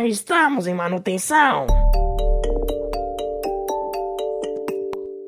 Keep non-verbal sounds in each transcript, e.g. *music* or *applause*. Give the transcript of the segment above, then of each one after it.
Estamos em manutenção.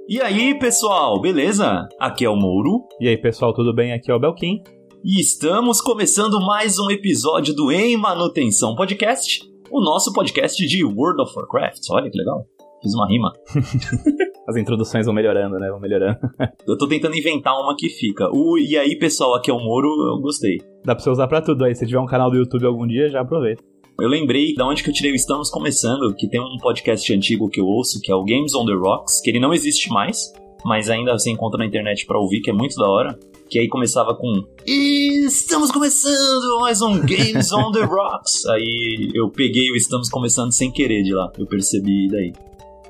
E aí, pessoal, beleza? Aqui é o Mouro. E aí, pessoal, tudo bem? Aqui é o Belkin. E estamos começando mais um episódio do Em Manutenção Podcast, o nosso podcast de World of Warcraft. Olha que legal. Fiz uma rima. *laughs* As introduções vão melhorando, né? Vão melhorando. *laughs* eu tô tentando inventar uma que fica. O, e aí, pessoal, aqui é o Moro, eu gostei. Dá pra você usar pra tudo aí. Se tiver um canal do YouTube algum dia, já aproveita. Eu lembrei da onde que eu tirei o Estamos Começando, que tem um podcast antigo que eu ouço, que é o Games on the Rocks, que ele não existe mais, mas ainda você encontra na internet para ouvir, que é muito da hora. Que aí começava com Estamos começando mais um Games on the Rocks. *laughs* Aí eu peguei o Estamos Começando sem querer de lá, eu percebi daí.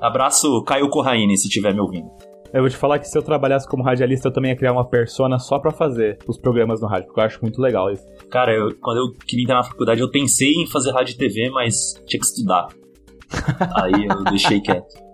Abraço Caio Corraine, se estiver me ouvindo. Eu vou te falar que se eu trabalhasse como radialista, eu também ia criar uma persona só para fazer os programas no rádio, porque eu acho muito legal isso. Cara, eu, quando eu queria entrar na faculdade, eu pensei em fazer rádio e TV, mas tinha que estudar. *laughs* Aí eu deixei quieto.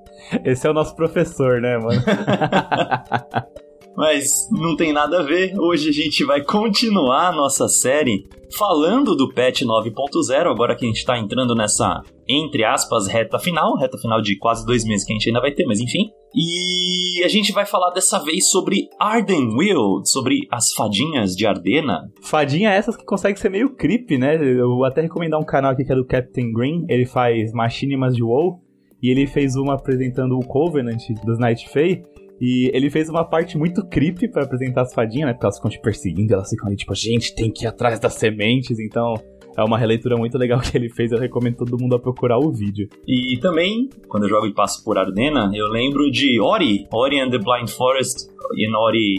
Esse é o nosso professor, né, mano? *laughs* Mas não tem nada a ver. Hoje a gente vai continuar a nossa série falando do patch 9.0, agora que a gente está entrando nessa, entre aspas, reta final, reta final de quase dois meses que a gente ainda vai ter, mas enfim. E a gente vai falar dessa vez sobre Ardenweald, sobre as fadinhas de Ardena. Fadinha essas que conseguem ser meio creepy, né? Eu vou até recomendar um canal aqui que é do Captain Green, ele faz machinimas de WoW, e ele fez uma apresentando o Covenant dos Night Fae, e ele fez uma parte muito creepy para apresentar as fadinhas, né? Porque elas ficam te perseguindo, elas ficam ali tipo, gente, tem que ir atrás das sementes. Então, é uma releitura muito legal *laughs* que ele fez. Eu recomendo todo mundo a procurar o vídeo. E também, quando eu jogo e passo por Ardena, eu lembro de Ori, Ori and the Blind Forest, e Ori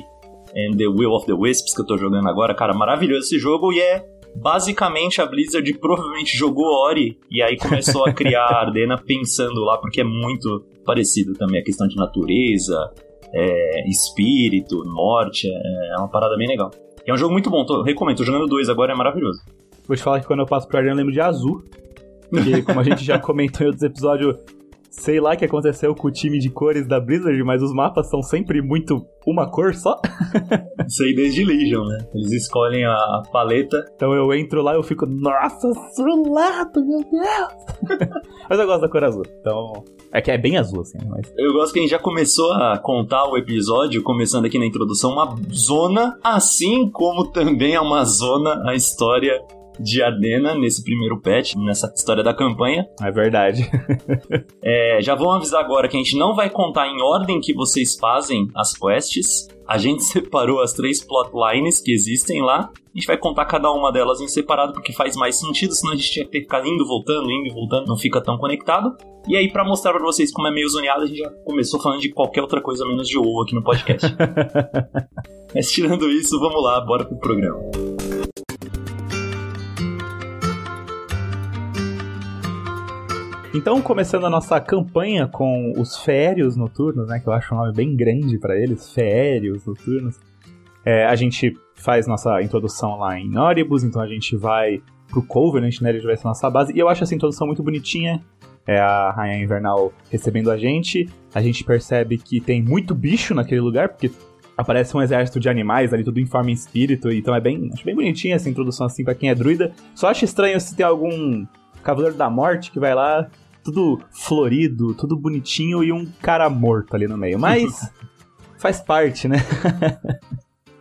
and the Will of the Wisps, que eu tô jogando agora. Cara, maravilhoso esse jogo e é basicamente a Blizzard provavelmente jogou Ori e aí começou a criar *laughs* a Ardena pensando lá, porque é muito parecido também a questão de natureza, é, espírito, morte, é, é, uma parada bem legal. E é um jogo muito bom, tô, recomendo, tô jogando dois agora, é maravilhoso. Vou te falar que quando eu passo pro Arden eu lembro de azul. Porque, como a gente já *laughs* comentou em outros episódios, sei lá o que aconteceu com o time de cores da Blizzard, mas os mapas são sempre muito uma cor só. *laughs* Isso aí desde Legion, né? Eles escolhem a paleta. Então eu entro lá e eu fico, nossa, azulado, meu Deus! *laughs* mas eu gosto da cor azul, então... É que é bem azul, assim, mas... Eu gosto que a gente já começou a contar o episódio, começando aqui na introdução, uma zona, assim como também é uma zona a história de Ardena nesse primeiro patch, nessa história da campanha. É verdade. *laughs* é, já vou avisar agora que a gente não vai contar em ordem que vocês fazem as quests. A gente *laughs* separou as três plotlines que existem lá. A gente vai contar cada uma delas em separado porque faz mais sentido, senão a gente tinha que ter ficar indo, voltando, indo e voltando, não fica tão conectado. E aí, para mostrar para vocês como é meio zoneado, a gente já começou falando de qualquer outra coisa menos de WoW aqui no podcast. *laughs* Mas tirando isso, vamos lá, bora pro programa. Então, começando a nossa campanha com os férios noturnos, né, que eu acho um nome bem grande para eles, férios noturnos. É, a gente faz nossa introdução lá em Oribus, então a gente vai pro Covenant, né, ele vai ser nossa base, e eu acho essa introdução muito bonitinha, é a Rainha Invernal recebendo a gente, a gente percebe que tem muito bicho naquele lugar, porque aparece um exército de animais ali, tudo em forma em espírito, então é bem, acho bem bonitinha essa introdução assim para quem é druida. Só acho estranho se tem algum Cavaleiro da Morte que vai lá tudo florido, tudo bonitinho e um cara morto ali no meio. Mas *laughs* faz parte, né? *laughs*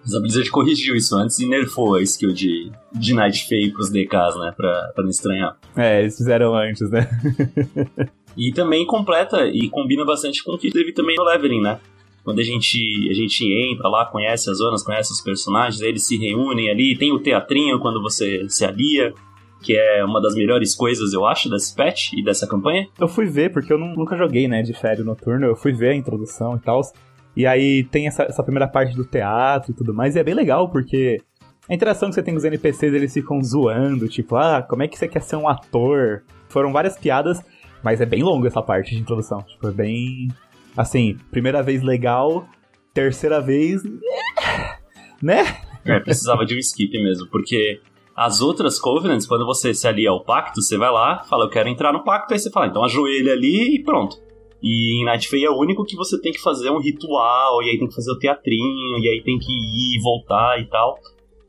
Mas a Blizzard corrigiu isso antes e nerfou a skill de, de Night Fae pros DKs, né? Pra, pra não estranhar. É, eles fizeram antes, né? e também completa e combina bastante com o que teve também no leveling, né? Quando a gente, a gente entra lá, conhece as zonas, conhece os personagens, eles se reúnem ali, tem o teatrinho quando você se alia que é uma das melhores coisas, eu acho, desse patch e dessa campanha. Eu fui ver, porque eu não, nunca joguei, né, de férias noturno, eu fui ver a introdução e tal. E aí tem essa, essa primeira parte do teatro e tudo mais, e é bem legal, porque a interação que você tem com os NPCs, eles ficam zoando, tipo, ah, como é que você quer ser um ator? Foram várias piadas, mas é bem longa essa parte de introdução. Tipo, é bem. Assim, primeira vez legal, terceira vez. *laughs* né? É, precisava de um skip mesmo, porque as outras Covenants, quando você se alia ao pacto, você vai lá, fala, eu quero entrar no pacto, aí você fala, então ajoelha ali e pronto. E em Night Fae é o único que você tem que fazer um ritual, e aí tem que fazer o teatrinho, e aí tem que ir e voltar e tal.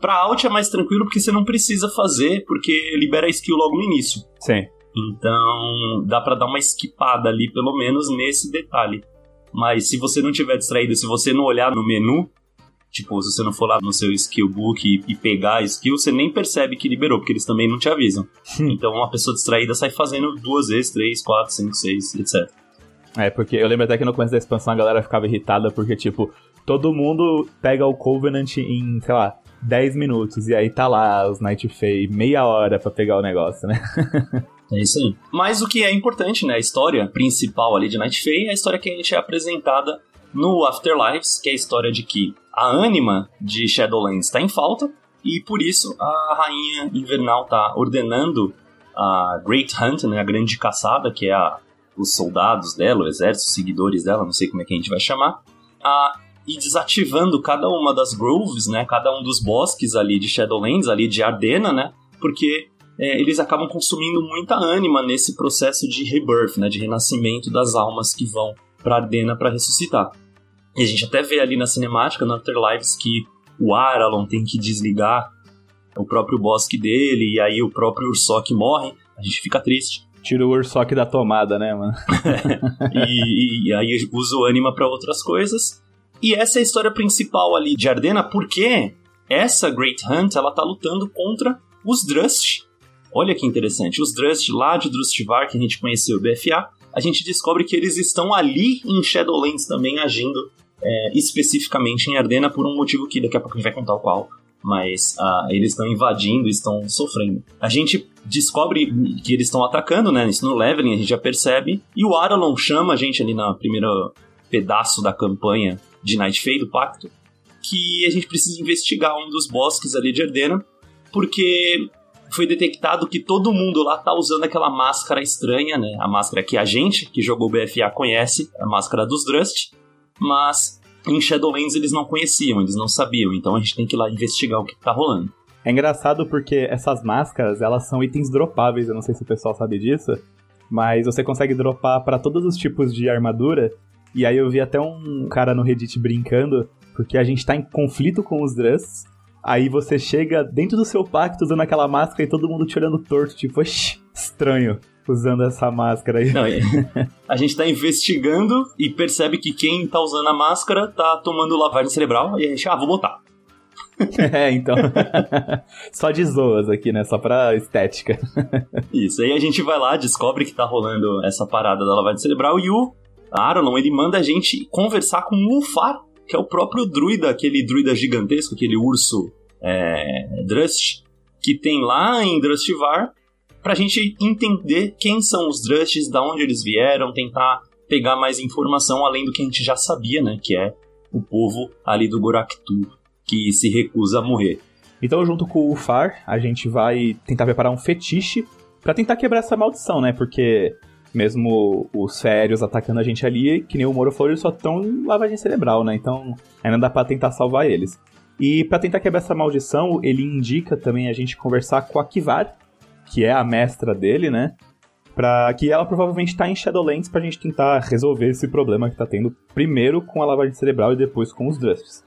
Pra Alt é mais tranquilo porque você não precisa fazer, porque libera a skill logo no início. Sim. Então, dá para dar uma esquipada ali, pelo menos nesse detalhe. Mas se você não tiver distraído, se você não olhar no menu, tipo, se você não for lá no seu skill book e, e pegar a skill, você nem percebe que liberou, porque eles também não te avisam. então, uma pessoa distraída sai fazendo duas vezes, três, quatro, cinco, seis, etc. É, porque eu lembro até que no começo da expansão a galera ficava irritada porque, tipo, todo mundo pega o Covenant em, sei lá, 10 minutos. E aí tá lá os Night Fae, meia hora para pegar o negócio, né? *laughs* É isso aí. Mas o que é importante, né? A história principal ali de Night Fae é a história que a gente é apresentada no Afterlives, que é a história de que a ânima de Shadowlands está em falta e por isso a rainha invernal está ordenando a Great Hunt, né, a grande caçada, que é a, os soldados dela, o exército, os seguidores dela, não sei como é que a gente vai chamar, a ir desativando cada uma das groves, né, cada um dos bosques ali de Shadowlands, ali de Ardena, né, porque é, eles acabam consumindo muita ânima nesse processo de rebirth, né, de renascimento das almas que vão para Ardena para ressuscitar. E a gente até vê ali na cinemática, no Afterlives, que o Aralon tem que desligar o próprio bosque dele, e aí o próprio Ursok morre, a gente fica triste. Tira o Ursok da tomada, né, mano? *laughs* e, e, aí usa o ânima para outras coisas. E essa é a história principal ali de Ardena, porque essa Great Hunt, ela tá lutando contra os Drust. Olha que interessante, os Drust lá de Drustvar, que a gente conheceu o BFA, a gente descobre que eles estão ali em Shadowlands também agindo é, especificamente em Ardena por um motivo que daqui a pouco a gente vai contar o qual. Mas uh, eles estão invadindo, estão sofrendo. A gente descobre que eles estão atacando, né? Isso no leveling a gente já percebe. E o Aralon chama a gente ali na primeira pedaço da campanha de Night Fae, do Pacto, que a gente precisa investigar um dos bosques ali de Ardena, porque foi detectado que todo mundo lá tá usando aquela máscara estranha, né? A máscara que a gente, que jogou BFA, conhece, a máscara dos Drust, mas em Shadowlands eles não conheciam, eles não sabiam, então a gente tem que ir lá investigar o que tá rolando. É engraçado porque essas máscaras, elas são itens dropáveis, eu não sei se o pessoal sabe disso, mas você consegue dropar para todos os tipos de armadura, e aí eu vi até um cara no Reddit brincando, porque a gente tá em conflito com os Drusts, aí você chega dentro do seu pacto usando aquela máscara e todo mundo te olhando torto, tipo, estranho usando essa máscara aí. Não, *laughs* a gente tá investigando e percebe que quem tá usando a máscara tá tomando lavagem cerebral e a gente, ah, vou botar. *laughs* é, então. *laughs* Só de zoas aqui, né? Só pra estética. Isso, aí a gente vai lá, descobre que tá rolando essa parada da lavagem cerebral e o Aralon, ele manda a gente conversar com o Lufar, que é o próprio druida, aquele druida gigantesco, aquele urso é, Drust, que tem lá em Drustvar, pra gente entender quem são os Drusts, da onde eles vieram, tentar pegar mais informação além do que a gente já sabia, né? Que é o povo ali do Goraktu, que se recusa a morrer. Então, junto com o Far, a gente vai tentar preparar um fetiche para tentar quebrar essa maldição, né? Porque mesmo os férios atacando a gente ali, que nem o Moro falou, eles só estão em lavagem cerebral, né? Então ainda dá pra tentar salvar eles. E para tentar quebrar essa maldição, ele indica também a gente conversar com a Kivar, que é a mestra dele, né? Pra que ela provavelmente tá em Shadowlands pra gente tentar resolver esse problema que tá tendo primeiro com a lavagem cerebral e depois com os Drusts.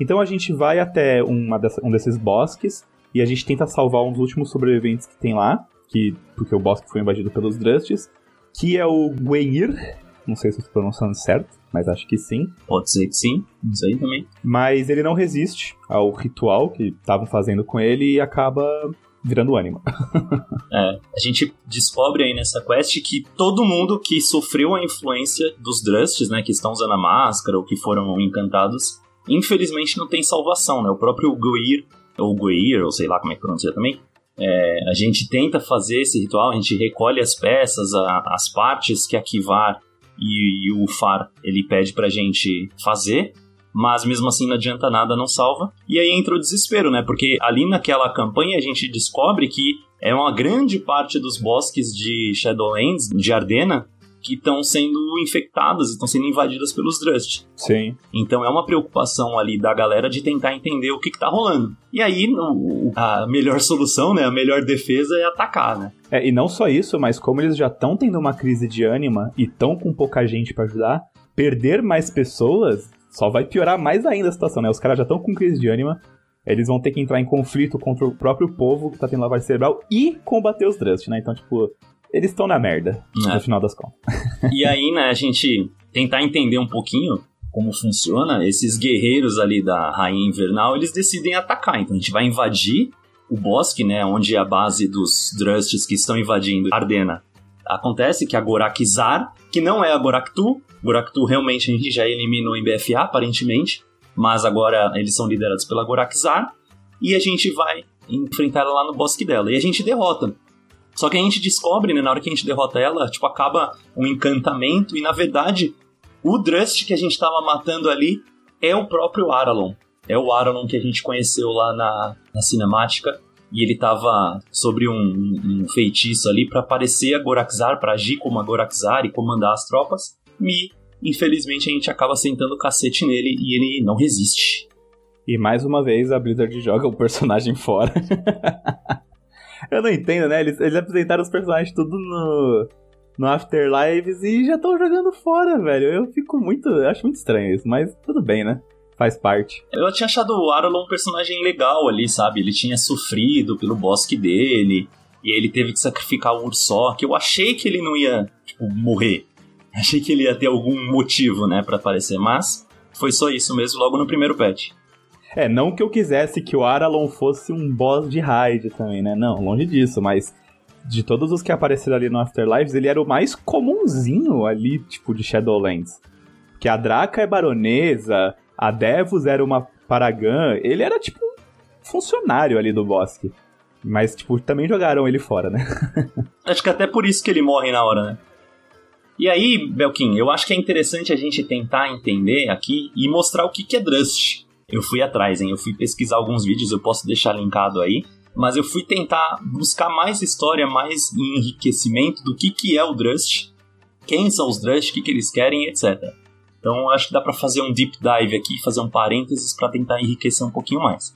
Então a gente vai até uma dessa, um desses bosques e a gente tenta salvar um dos últimos sobreviventes que tem lá que, porque o bosque foi invadido pelos Drustes, que é o Gwenir, não sei se estou pronunciando certo, mas acho que sim. Pode ser que sim, não sei também. Mas ele não resiste ao ritual que estavam fazendo com ele e acaba virando ânima. *laughs* é, a gente descobre aí nessa quest que todo mundo que sofreu a influência dos Drustes, né, que estão usando a máscara ou que foram encantados, infelizmente não tem salvação, né? O próprio Guir, ou Guir, ou sei lá como é que pronuncia também, é, a gente tenta fazer esse ritual, a gente recolhe as peças, a, as partes que a Kivar e, e, o Far ele pede pra gente fazer, mas mesmo assim não adianta nada, não salva. E aí entra o desespero, né? Porque ali naquela campanha a gente descobre que é uma grande parte dos bosques de Shadowlands, de Ardena, que estão sendo infectadas, estão sendo invadidas pelos Drust. Sim. Então é uma preocupação ali da galera de tentar entender o que, está rolando. E aí no, a melhor solução, né, a melhor defesa é atacar, né? É, e não só isso, mas como eles já estão tendo uma crise de ânima e estão com pouca gente para ajudar, perder mais pessoas só vai piorar mais ainda a situação, né? Os caras já estão com crise de ânima, eles vão ter que entrar em conflito contra o próprio povo que tá tendo lavagem cerebral e combater os Drust, né? Então, tipo, eles estão na merda, É. no final das contas. E aí, né, a gente tentar entender um pouquinho como funciona, esses guerreiros ali da Rainha Invernal, eles decidem atacar. Então a gente vai invadir o bosque, né, onde é a base dos Drustes que estão invadindo Ardena. Acontece que a Gorakzar, que não é a Goraktu, Goraktu realmente a gente já eliminou em BFA, aparentemente, mas agora eles são liderados pela Gorakzar, e a gente vai enfrentar ela lá no bosque dela. E a gente derrota. Só que a gente descobre, né, na hora que a gente derrota ela, tipo, acaba um encantamento, e na verdade, o Drust que a gente tava matando ali é o próprio Aralon. É o Aralon que a gente conheceu lá na, na cinemática, e ele tava sobre um, um feitiço ali para parecer a Gorakzar, para agir como a Gorakzar e comandar as tropas. E, infelizmente, a gente acaba sentando o cacete nele e ele não resiste. E mais uma vez a Blizzard joga o personagem *laughs* fora. eu não entendo, né? Eles, eles apresentaram os personagens tudo no, no Afterlives e já estão jogando fora, velho. Eu fico muito. Eu acho muito estranho isso, mas tudo bem, né? Faz parte. Eu tinha achado o Aralon um personagem legal ali, sabe? Ele tinha sofrido pelo bosque dele, e ele teve que sacrificar o Ursoc. Eu achei que ele não ia, tipo, morrer. *laughs* Achei que ele ia ter algum motivo, né, pra aparecer, mas foi só isso mesmo logo no primeiro patch. É, não que eu quisesse que o Aralon fosse um boss de raid também, né? Não, longe disso, mas de todos os que apareceram ali no Afterlives, ele era o mais comunzinho ali, tipo, de Shadowlands. Que a Draca é baronesa, a Devus era uma Paragon, ele era tipo um funcionário ali do bosque. Mas, tipo, também jogaram ele fora, né? *laughs* Acho que até por isso que ele morre na hora, né? E aí, Belkin, eu acho que é interessante a gente tentar entender aqui e mostrar o que, que é Drust. Eu fui atrás, hein? Eu fui pesquisar alguns vídeos, eu posso deixar linkado aí. Mas eu fui tentar buscar mais história, mais enriquecimento do que, que é o Drust, quem são os Drust, o que, que eles querem, etc. Então acho que dá para fazer um deep dive aqui, fazer um parênteses para tentar enriquecer um pouquinho mais.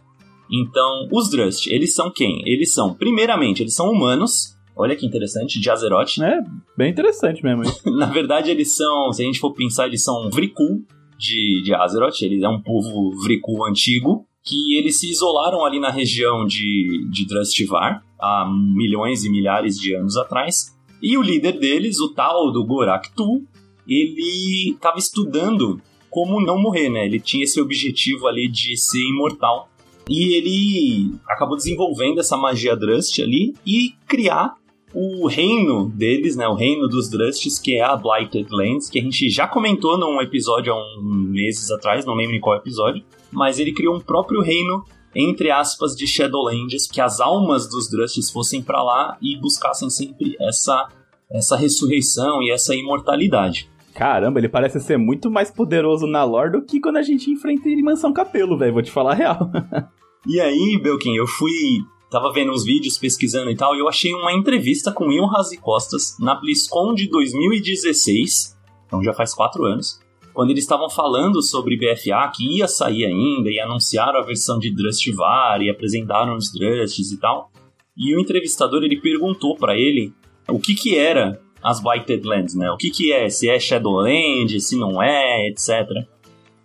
Então, os Drust, eles são quem? Eles são, primeiramente, eles são humanos. Olha que interessante, de Azeroth. É, bem interessante mesmo. *laughs* Na verdade, eles são, se a gente for pensar, eles são Vrikul de, de Azeroth. Ele é um povo Vrikul antigo. Que eles se isolaram ali na região de, de Drustivar há milhões e milhares de anos atrás. E o líder deles, o tal do Goraktu, ele estava estudando como não morrer, né? Ele tinha esse objetivo ali de ser imortal. E ele acabou desenvolvendo essa magia Drust ali e criar o reino deles, né? O reino dos Drusts, que é a Blighted Lands, que a gente já comentou num episódio há uns meses atrás, não lembro em qual episódio. Mas ele criou um próprio reino, entre aspas, de Shadowlands, que as almas dos Drusts fossem para lá e buscassem sempre essa, essa ressurreição e essa imortalidade. Caramba, ele parece ser muito mais poderoso na lore do que quando a gente enfrenta ele em Mansão Capelo, velho. Vou te falar a real. *laughs* E aí, Belkin, eu fui. Tava vendo uns vídeos, pesquisando e tal, e eu achei uma entrevista com Ion Razi Costas na BlizzCon de 2016, então já faz quatro anos, quando eles estavam falando sobre BFA, que ia sair ainda, e anunciaram a versão de Drustivar, e apresentaram os Drusts e tal. E o entrevistador, ele perguntou para ele o que que era as Blighted Lands, né? O que que é, se é Shadowland, se não é, etc.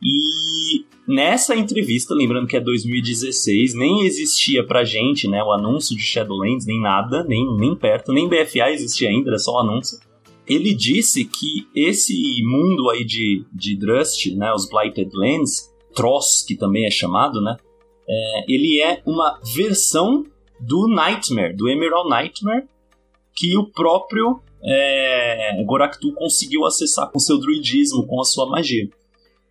E nessa entrevista, lembrando que é 2016, nem existia pra gente, né, o anúncio de Shadowlands, nem nada, nem, nem perto, nem BFA existia ainda, era só o anúncio. Ele disse que esse mundo aí de, de Drust, né, os Blighted Lands, Tross, que também é chamado, né, é, ele é uma versão do Nightmare, do Emerald Nightmare, que o próprio é, Goraktu conseguiu acessar com seu druidismo, com a sua magia.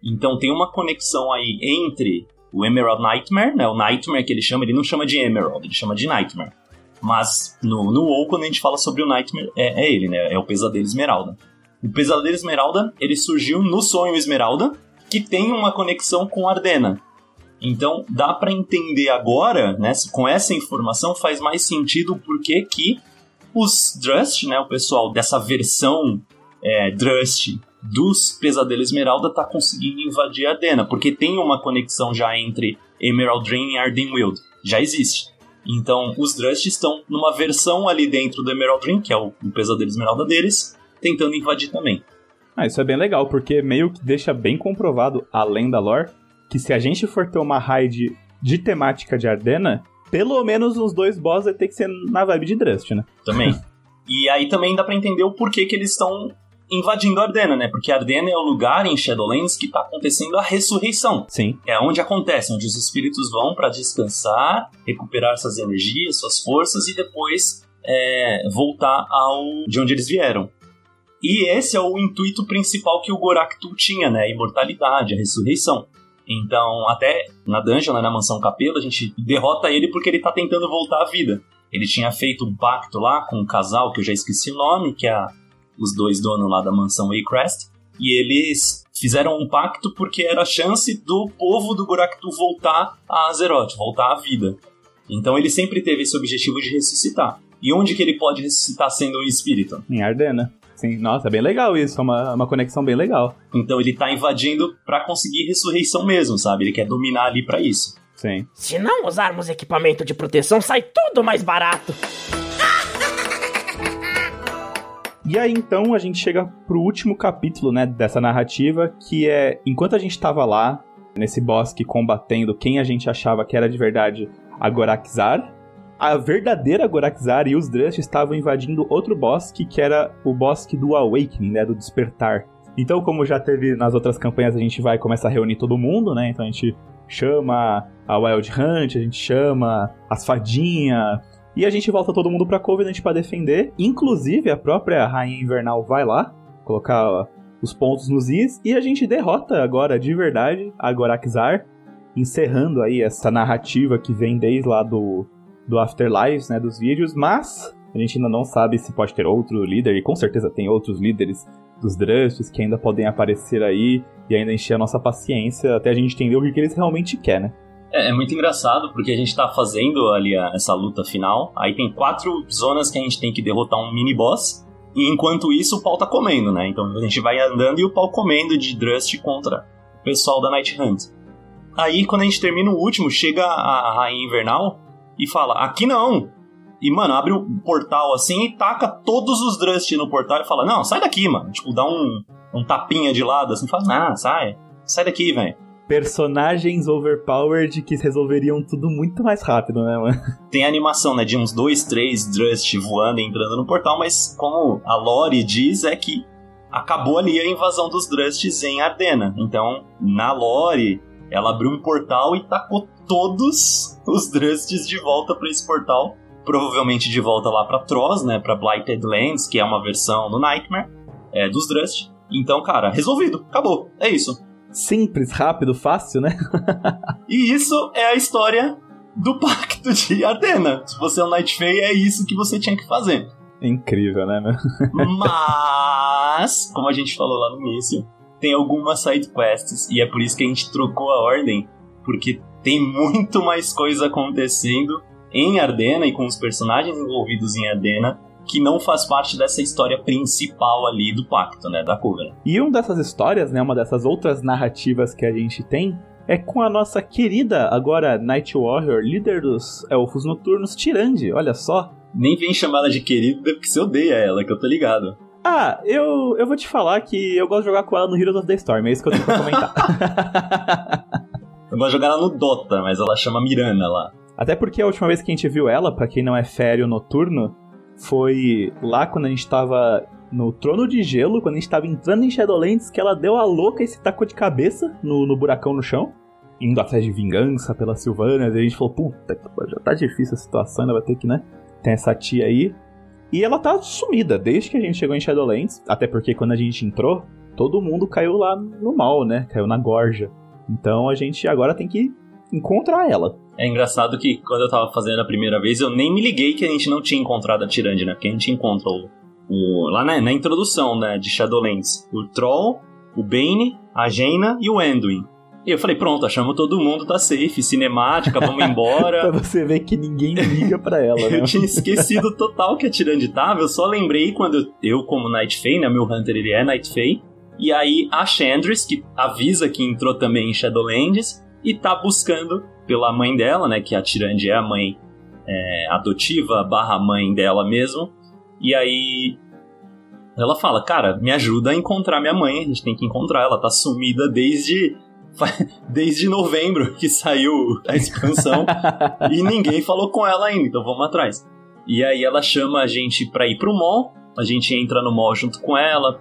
Então tem uma conexão aí entre o Emerald Nightmare, né? O Nightmare que ele chama, ele não chama de Emerald, ele chama de Nightmare. Mas no, no WoW, quando a gente fala sobre o Nightmare, é, é ele, né? É o Pesadelo Esmeralda. O Pesadelo Esmeralda, ele surgiu no Sonho Esmeralda, que tem uma conexão com Ardena. Então dá para entender agora, né? Com essa informação faz mais sentido porque que os Drust, né? O pessoal dessa versão é, Drust dos Pesadelo Esmeralda tá conseguindo invadir a Ardena, porque tem uma conexão já entre Emerald Dream e Ardenweald. Já existe. Então, os Drust estão numa versão ali dentro do Emerald Dream, que é o, o Pesadelo Esmeralda deles, tentando invadir também. Ah, isso é bem legal, porque meio que deixa bem comprovado, além da lore, que se a gente for ter uma raid de temática de Ardena, pelo menos uns dois boss vai ter que ser na vibe de Drust, né? Também. *laughs* E aí também dá pra entender o porquê que eles estão invadindo Ardena, né? Porque Ardena é o lugar em Shadowlands que tá acontecendo a ressurreição. Sim. É onde acontece, onde os espíritos vão para descansar, recuperar suas energias, suas forças e depois é, voltar ao de onde eles vieram. E esse é o intuito principal que o Goraktu tinha, né? A imortalidade, a ressurreição. Então, até na dungeon, né, na mansão Capela, a gente derrota ele porque ele tá tentando voltar à vida. Ele tinha feito um pacto lá com um casal que eu já esqueci o nome, que é a os dois donos lá da mansão Waycrest, e eles fizeram um pacto porque era a chance do povo do Goraktu voltar a Azeroth, voltar à vida. Então ele sempre teve esse objetivo de ressuscitar. E onde que ele pode ressuscitar sendo um espírito? Em Ardena. Sim, nossa, é bem legal isso, é uma, uma conexão bem legal. Então ele tá invadindo para conseguir ressurreição mesmo, sabe? Ele quer dominar ali para isso. Sim. Se não usarmos equipamento de proteção, sai tudo mais barato. E aí então a gente chega pro último capítulo, né, dessa narrativa, que é enquanto a gente tava lá nesse bosque combatendo quem a gente achava que era de verdade a Gorakzar, a verdadeira Gorakzar e os Drust estavam invadindo outro bosque que era o bosque do Awakening, né, do despertar. Então, como já teve nas outras campanhas, a gente vai começar a reunir todo mundo, né? Então a gente chama a Wild Hunt, a gente chama as fadinhas, e a gente volta todo mundo pra Covenant para defender. Inclusive, a própria Rainha Invernal vai lá colocar os pontos nos is. E a gente derrota agora, de verdade, a Gorakzar. Encerrando aí essa narrativa que vem desde lá do, do Afterlives, né, dos vídeos. Mas a gente ainda não sabe se pode ter outro líder. E com certeza tem outros líderes dos Drusts que ainda podem aparecer aí. E ainda encher a nossa paciência até a gente entender o que, que eles realmente querem, né? É, é, muito engraçado porque a gente tá fazendo ali a, essa luta final. Aí tem quatro zonas que a gente tem que derrotar um mini boss. E enquanto isso, o pau tá comendo, né? Então a gente vai andando e o pau comendo de Drust contra o pessoal da Night Hunt. Aí quando a gente termina o último, chega a, a Rainha Invernal e fala: Aqui não! E, mano, abre o portal assim e taca todos os Drust no portal e fala: Não, sai daqui, mano. Tipo, dá um, um tapinha de lado assim, fala: Ah, sai, sai daqui, velho personagens overpowered que resolveriam tudo muito mais rápido, né, mano? Tem a animação, né, de uns dois, três Drust voando e entrando no portal, mas como a lore diz, é que acabou ali a invasão dos Drusts em Ardena. Então, na lore, ela abriu um portal e tacou todos os Drusts de volta para esse portal. Provavelmente de volta lá para Troz, né, para Blighted Lands, que é uma versão do Nightmare é, dos Drust. Então, cara, resolvido, acabou, é isso simples, rápido, fácil, né? *laughs* e isso é a história do Pacto de Atena. Se você é um Night Fae, é isso que você tinha que fazer. Incrível, né? Mas, como a gente falou lá no início, tem algumas side quests e é por isso que a gente trocou a ordem, porque tem muito mais coisa acontecendo em Ardena e com os personagens envolvidos em Ardena que não faz parte dessa história principal ali do pacto, né, da Covenant. E uma dessas histórias, né, uma dessas outras narrativas que a gente tem é com a nossa querida, agora Night Warrior, líder dos elfos noturnos, Tirande, olha só. Nem vem chamar ela de querida porque você odeia ela, que eu tô ligado. Ah, eu, eu vou te falar que eu gosto de jogar com ela no Heroes of the Storm, é isso que eu tenho pra comentar. *laughs* eu gosto de jogar ela no Dota, mas ela chama Mirana lá. Até porque a última vez que a gente viu ela, para quem não é féreo noturno, foi lá quando a gente tava no Trono de Gelo, quando a gente tava entrando em Shadowlands, que ela deu a louca e se tacou de cabeça no, no buracão no chão, indo atrás de vingança pela Silvana, a gente falou, puta, já tá difícil a situação, ela vai ter que, né, tem essa tia aí. E ela tá sumida desde que a gente chegou em Shadowlands, até porque quando a gente entrou, todo mundo caiu lá no mal, né, caiu na gorja. Então a gente agora tem que encontrar ela. É engraçado que quando eu tava fazendo a primeira vez, eu nem me liguei que a gente não tinha encontrado a Tirande, né? Porque a gente encontra o, o lá na, na, introdução, né, de Shadowlands, o Troll, o Bane, a Jaina e o Anduin. E eu falei, pronto, achamos todo mundo, tá safe, cinemática, vamos embora. *laughs* pra você ver que ninguém liga pra ela, né? eu tinha esquecido total que a Tirande tava, eu só lembrei quando eu, eu como Night Fae, né, meu Hunter ele é Night Fae, e aí a Chandris, que avisa que entrou também em Shadowlands, e tá buscando pela mãe dela, né? Que a Tirande é a mãe é, adotiva barra mãe dela mesmo. E aí ela fala, cara, me ajuda a encontrar minha mãe, a gente tem que encontrar, ela tá sumida desde *laughs* desde novembro que saiu a expansão *laughs* e ninguém falou com ela ainda, então vamos atrás. E aí ela chama a gente pra ir pro mall, a gente entra no mall junto com ela,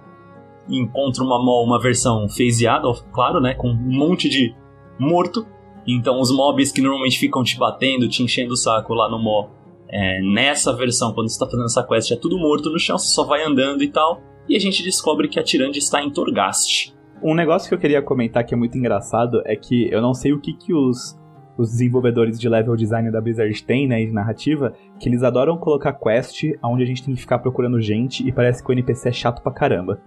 encontra uma mall, uma versão phaseada, claro, né, com um monte de morto. Então os mobs que normalmente ficam te batendo, te enchendo o saco lá no mall, é, nessa versão, quando você tá fazendo essa quest, é tudo morto no chão, você só vai andando e tal. E a gente descobre que a Tirande está em Torghast. Um negócio que eu queria comentar que é muito engraçado é que eu não sei o que, que os, os desenvolvedores de level design da Blizzard têm, né, de narrativa, que eles adoram colocar quest onde a gente tem que ficar procurando gente e parece que o NPC é chato pra caramba.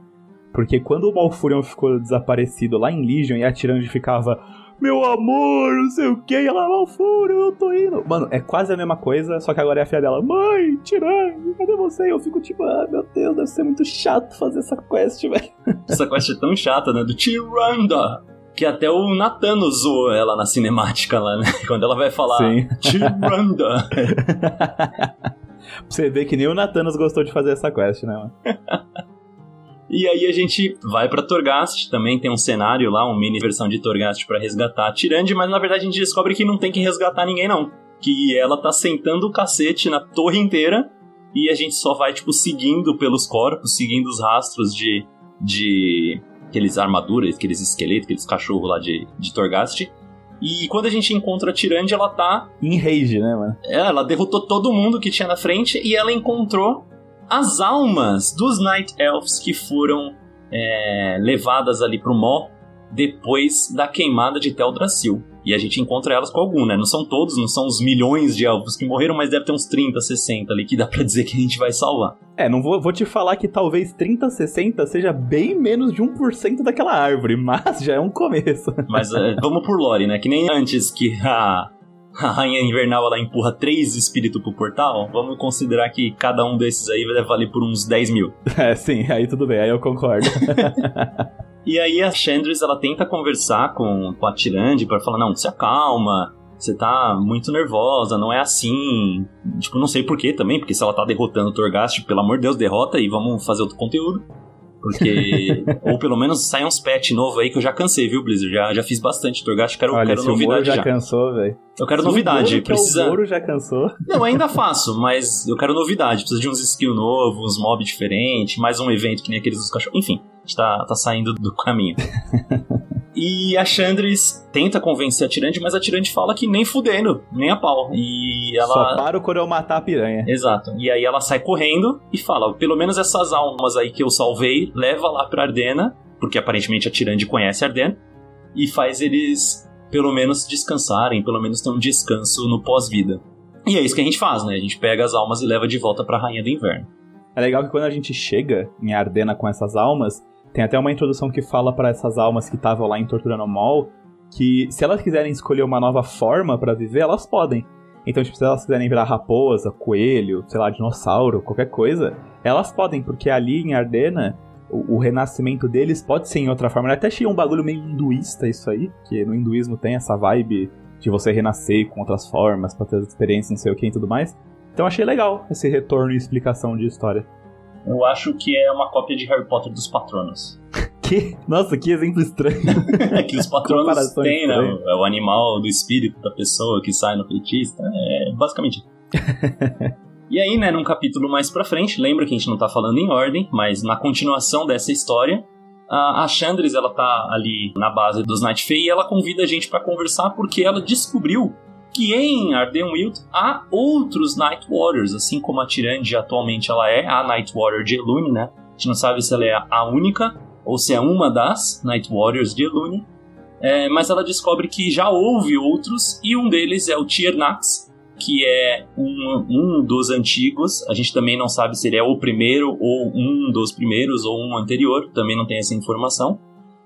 Porque quando o Malfurion ficou desaparecido lá em Legion e a Tirande ficava meu amor, não sei o que, e ela, Malfurion, eu tô indo. Mano, é quase a mesma coisa, só que agora é a filha dela, mãe, Tirande, cadê você? E eu fico tipo, ah, meu Deus, deve ser muito chato fazer essa quest, *laughs* velho. Essa quest é tão chata, né, do Tiranda. Que até o Nathan usou ela na cinemática lá, né? *laughs* Quando ela vai falar Sim. Tiranda. *laughs* pra você ver que nem o Nathanos gostou de fazer essa quest, né, mano? E aí a gente vai pra Torghast, também tem um cenário lá, uma mini versão de Torghast pra resgatar a Tirande, mas na verdade a gente descobre que não tem que resgatar ninguém não. Que ela tá sentando o cacete na torre inteira e a gente só vai, tipo, seguindo pelos corpos, seguindo os rastros de... de aqueles armaduras, aqueles esqueletos, aqueles cachorros lá de, de Torghast. E quando a gente encontra a Tirande, ela tá Em rage, né, mano? é, ela derrotou todo mundo que tinha na frente e ela encontrou as almas dos Night Elves que foram é, levadas ali pro Mó depois da queimada de Teldrassil. E a gente encontra elas com algum, né? Não são todos, não são os milhões de elfos que morreram, mas deve ter uns 30, 60 ali que dá pra dizer que a gente vai salvar. É, não vou, vou te falar que talvez 30, 60 seja bem menos de 1% daquela árvore, *laughs* mas já é um começo. Mas é, vamos por lore, né? Que nem antes que a, a Rainha Invernal ela empurra três espíritos pro portal, vamos considerar que cada um desses aí vai valer por uns 10 mil. *laughs* É, sim, aí tudo bem, aí eu concordo. *laughs* E aí a Chandris, ela tenta conversar com, com a Tirande pra falar, não, se acalma, você tá muito nervosa, não é assim. Tipo, não sei porquê também, porque se ela tá derrotando o Torghast, pelo amor de Deus, derrota e vamos fazer outro conteúdo. Porque. *laughs* ou pelo menos sai uns patch novo aí que eu já cansei, viu, Blizzard? Já, já fiz bastante Torghast, quero, Olha, quero o novidade já, já. cansou, velho. Eu quero Se o novidade, Moro, que é precisa. o já cansou. Não, ainda *laughs* faço, mas eu quero novidade. Precisa de uns skills novos, uns mobs diferentes, mais um evento que nem aqueles dos cachorros. Enfim, a gente tá, tá saindo do caminho. *laughs* e a Chandris tenta convencer a Tirande, mas a Tirande fala que nem fudendo, nem a pau. E ela. Só paro quando eu matar a piranha. Exato. E aí ela sai correndo e fala: pelo menos essas almas aí que eu salvei, leva lá pra Ardena, porque aparentemente a Tirande conhece Ardena, e faz eles pelo menos descansarem, pelo menos ter um descanso no pós-vida. E é isso que a gente faz, né? A gente pega as almas e leva de volta pra Rainha do Inverno. É legal que quando a gente chega em Ardena com essas almas, tem até uma introdução que fala para essas almas que estavam lá em Torturando Mall que se elas quiserem escolher uma nova forma para viver, elas podem. Então, tipo, se elas quiserem virar raposa, coelho, sei lá, dinossauro, qualquer coisa, elas podem, porque ali em Ardena, o, o renascimento deles pode ser em outra forma. Eu até achei um bagulho meio hinduísta isso aí, que no hinduísmo tem essa vibe de você renascer com outras formas, pra ter as experiências, não sei o que e tudo mais. Então achei legal esse retorno e explicação de história. Eu acho que é uma cópia de Harry Potter dos patronos. *laughs* Que? Nossa, que exemplo estranho. *laughs* É que os patronos têm, né? É o animal do espírito da pessoa que sai no feitiço. É basicamente. *laughs* e aí, né, num capítulo mais pra frente, lembra que a gente não tá falando em ordem, mas na continuação dessa história, a Chandris, ela tá ali na base dos Night Fae e ela convida a gente pra conversar porque ela descobriu que em Ardenweald há outros Night Warriors, assim como a Tirande atualmente ela é a Night Warrior de Elune, né? A gente não sabe se ela é a única ou se é uma das Night Warriors de Elune. É, mas ela descobre que já houve outros e um deles é o Tiernax, que é um, um dos antigos. A gente também não sabe se ele é o primeiro ou um dos primeiros ou um anterior, também não tem essa informação.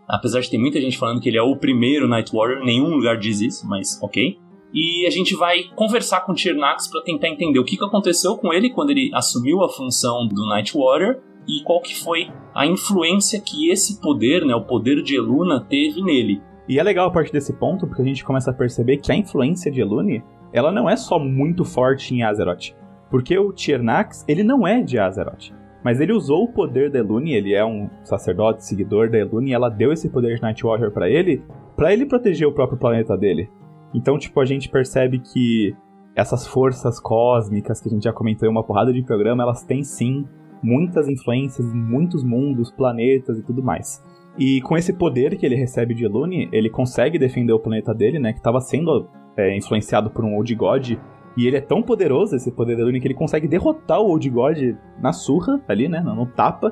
Apesar de ter muita gente falando que ele é o primeiro Night Warrior, nenhum lugar diz isso, mas ok. E a gente vai conversar com o Tiernax para tentar entender o que, que aconteceu com ele quando ele assumiu a função do Night Warrior e qual que foi a influência que esse poder, né, o poder de Eluna, teve nele. E é legal a partir desse ponto, porque a gente começa a perceber que a influência de Elune, ela não é só muito forte em Azeroth. Porque o Tiernax, ele não é de Azeroth. Mas ele usou o poder da Elune, ele é um sacerdote, seguidor da Elune, e ela deu esse poder de Night Warrior pra ele, pra ele proteger o próprio planeta dele. Então, tipo, a gente percebe que essas forças cósmicas que a gente já comentou em uma porrada de programa, elas têm sim muitas influências em muitos mundos, planetas e tudo mais. E com esse poder que ele recebe de Elune, ele consegue defender o planeta dele, né? Que estava sendo é, influenciado por um Old God. E ele é tão poderoso, esse poder de Elune, que ele consegue derrotar o Old God na surra, ali, né? No tapa.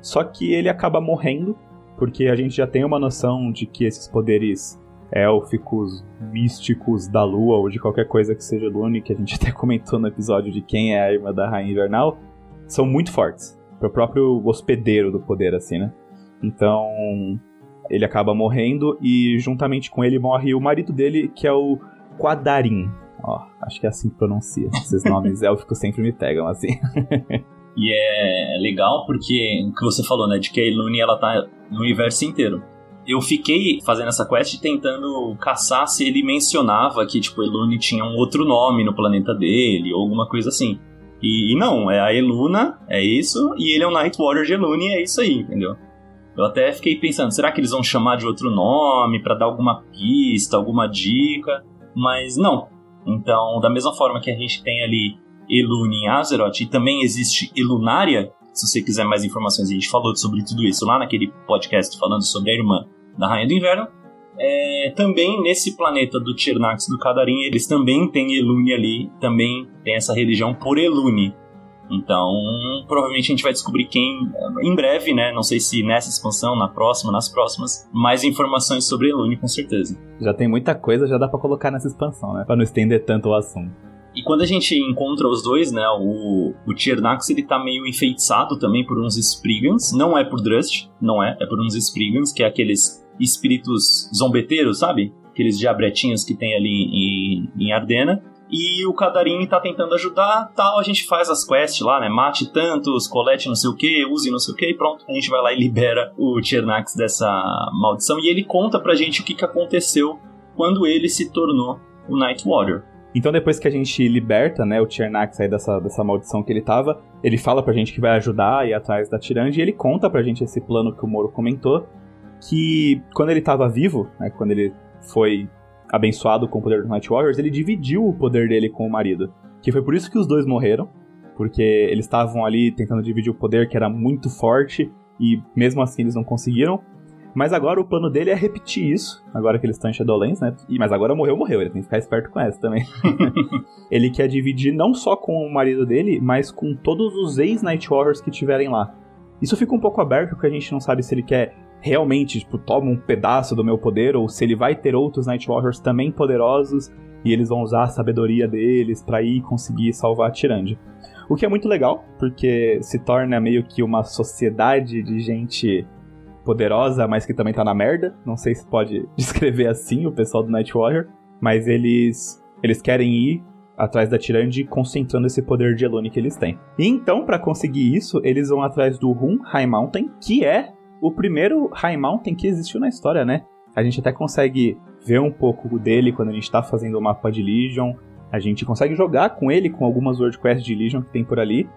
Só que ele acaba morrendo, porque a gente já tem uma noção de que esses poderes élficos, místicos da lua, ou de qualquer coisa que seja Lune, que a gente *laughs* até comentou no episódio de quem é a irmã da Rainha Invernal, são muito fortes. Pro próprio hospedeiro do poder, assim, né? Então, ele acaba morrendo e juntamente com ele morre o marido dele, que é o Quadarim. Ó, acho que é assim que pronuncia. Esses *laughs* nomes élficos sempre me pegam assim. e é legal porque o que você falou, né, de que a Elune ela tá no universo inteiro. Eu fiquei fazendo essa quest tentando caçar se ele mencionava que, tipo, Elune tinha um outro nome no planeta dele, ou alguma coisa assim. E, e, não, é a Eluna, é isso, e ele é o Night Warrior de Elune, é isso aí, entendeu? Eu até fiquei pensando, será que eles vão chamar de outro nome para dar alguma pista, alguma dica? Mas não. Então, da mesma forma que a gente tem ali Elune em Azeroth, e também existe Elunária, se você quiser mais informações, a gente falou sobre tudo isso lá naquele podcast falando sobre a irmã da Rainha do Inverno. É, também nesse planeta do Tirnax do Cadarim, eles também têm Elune ali, também tem essa religião por Elune. Então, provavelmente a gente vai descobrir quem em breve, né? Não sei se nessa expansão, na próxima, nas próximas, mais informações sobre Elune, com certeza. Já tem muita coisa, já dá para colocar nessa expansão, né? Para não estender tanto o assunto. E quando a gente encontra os dois, né, o, o Tiernax ele tá meio enfeitiçado também por uns Spriggans, não é por Drust, não é, é por uns Spriggans, que é aqueles espíritos zombeteiros, sabe? Aqueles diabretinhos que tem ali em, em Ardena. E o Kadarin tá tentando ajudar, tal, a gente faz as quests lá, né? Mate tantos, colete não sei o que, use não sei o que, e pronto. A gente vai lá e libera o Tiernax dessa maldição. E ele conta pra gente o que, que aconteceu quando ele se tornou o Night Warrior. Então depois que a gente liberta, né, o Tiernax aí dessa, dessa maldição que ele tava, ele fala pra gente que vai ajudar a ir atrás da Tirande e ele conta pra gente esse plano que o Moro comentou, que quando ele estava vivo, né, quando ele foi abençoado com o poder dos Night Warriors, ele dividiu o poder dele com o marido. Que foi por isso que os dois morreram, porque eles estavam ali tentando dividir o poder que era muito forte e mesmo assim eles não conseguiram. Mas agora o plano dele é repetir isso, agora que eles estão em Shadowlands, né? E, mas agora morreu, morreu, ele tem que ficar esperto com essa também. *laughs* ele quer dividir não só com o marido dele, mas com todos os ex-Night Warriors que tiverem lá. Isso fica um pouco aberto, porque a gente não sabe se ele quer realmente, tipo, toma um pedaço do meu poder, ou se ele vai ter outros Night Warriors também poderosos e eles vão usar a sabedoria deles para ir conseguir salvar a Tirande. O que é muito legal, porque se torna meio que uma sociedade de gente poderosa, mas que também tá na merda. Não sei se pode *laughs* descrever assim o pessoal do Night Warrior, mas eles eles querem ir atrás da Tirande, concentrando esse poder de Elune que eles têm. E então, para conseguir isso, eles vão atrás do Rum High Mountain, que é o primeiro High Mountain que existiu na história, né? A gente até consegue ver um pouco dele quando a gente tá fazendo o mapa de Legion. A gente consegue jogar com ele, com algumas World Quests de Legion que tem por ali.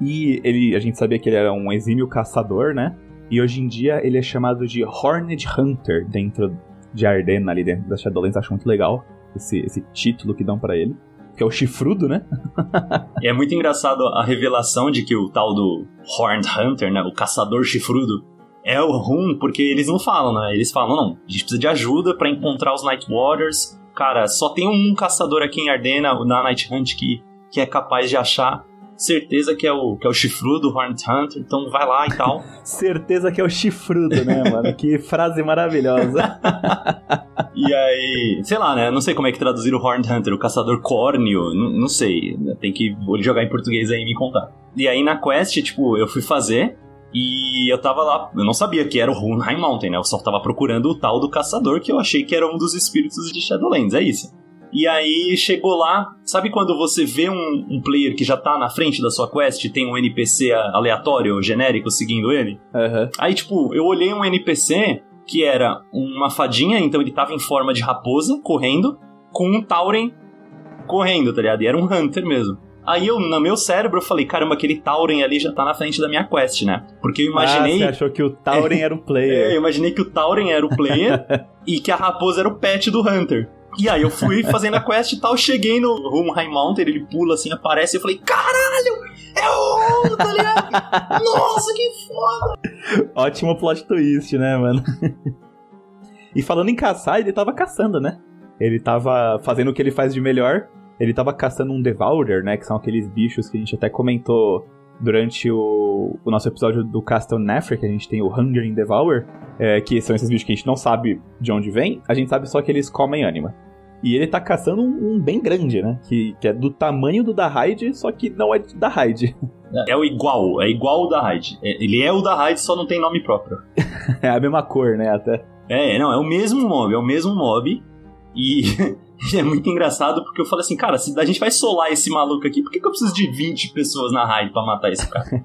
E ele, a gente sabia que ele era um exímio caçador, né? E hoje em dia ele é chamado de Horned Hunter dentro de Ardenna, ali dentro da Shadowlands. Acho muito legal esse, esse título que dão para ele. Que é o chifrudo, né? *laughs* é muito engraçado a revelação de que o tal do Horned Hunter, né? O caçador chifrudo, é o Rum, porque eles não falam, né? Eles falam, não, a gente precisa de ajuda para encontrar os Night Waters. Cara, só tem um caçador aqui em Ardena, na Night Hunt, que, que é capaz de achar. Certeza que é o, que é o chifrudo, Hornet Hunter, então vai lá e tal. *laughs* Certeza que é o chifrudo, né, mano? que frase maravilhosa. *laughs* e aí, sei lá, né? Não sei como é que traduzir o Hornet Hunter, o caçador córneo, não, não sei. Tem que jogar em português aí e me contar. E aí na quest, tipo, eu fui fazer, e eu tava lá, eu não sabia que era o Runheim Mountain, né? Eu só tava procurando o tal do caçador que eu achei que era um dos espíritos de Shadowlands, é isso. E aí chegou lá, sabe quando você vê um, um, player que já tá na frente da sua quest e tem um NPC aleatório, genérico, seguindo ele? Uhum. Aí, tipo, eu olhei um NPC que era uma fadinha, então ele tava em forma de raposa, correndo, com um Tauren correndo, tá ligado? E era um Hunter mesmo. Aí eu, no meu cérebro, eu falei, caramba, aquele Tauren ali já tá na frente da minha quest, né? Porque eu imaginei. Ah, você achou que o Tauren *laughs* era o player. É, eu imaginei que o Tauren era o player *laughs* e que a raposa era o pet do Hunter. E aí eu fui fazendo a quest e tal, cheguei no Room High Mountain, ele pula assim, aparece, e eu falei, caralho, é o Room, tá ligado? *laughs* Nossa, que foda! Ótimo plot twist, né, mano? e falando em caçar, ele tava caçando, né? Ele tava fazendo o que ele faz de melhor. Ele tava caçando um Devourer, né? Que são aqueles bichos que a gente até comentou durante o, o nosso episódio do Castle Nefra, que a gente tem o Hungering Devour, é, que são esses bichos que a gente não sabe de onde vem, a gente sabe só que eles comem ânima. E ele tá caçando um, um, bem grande, né? Que, que é do tamanho do da Raid, só que não é da Raid. *laughs* É o igual, é igual o da Raid. É, ele é o da Raid, só não tem nome próprio. é a mesma cor, né? Até. É, não, é o mesmo mob, é o mesmo mob. E *laughs* *laughs* é muito engraçado porque eu falei assim, cara, se a gente vai solar esse maluco aqui, por que, que eu preciso de 20 pessoas na raid pra matar esse cara? *laughs*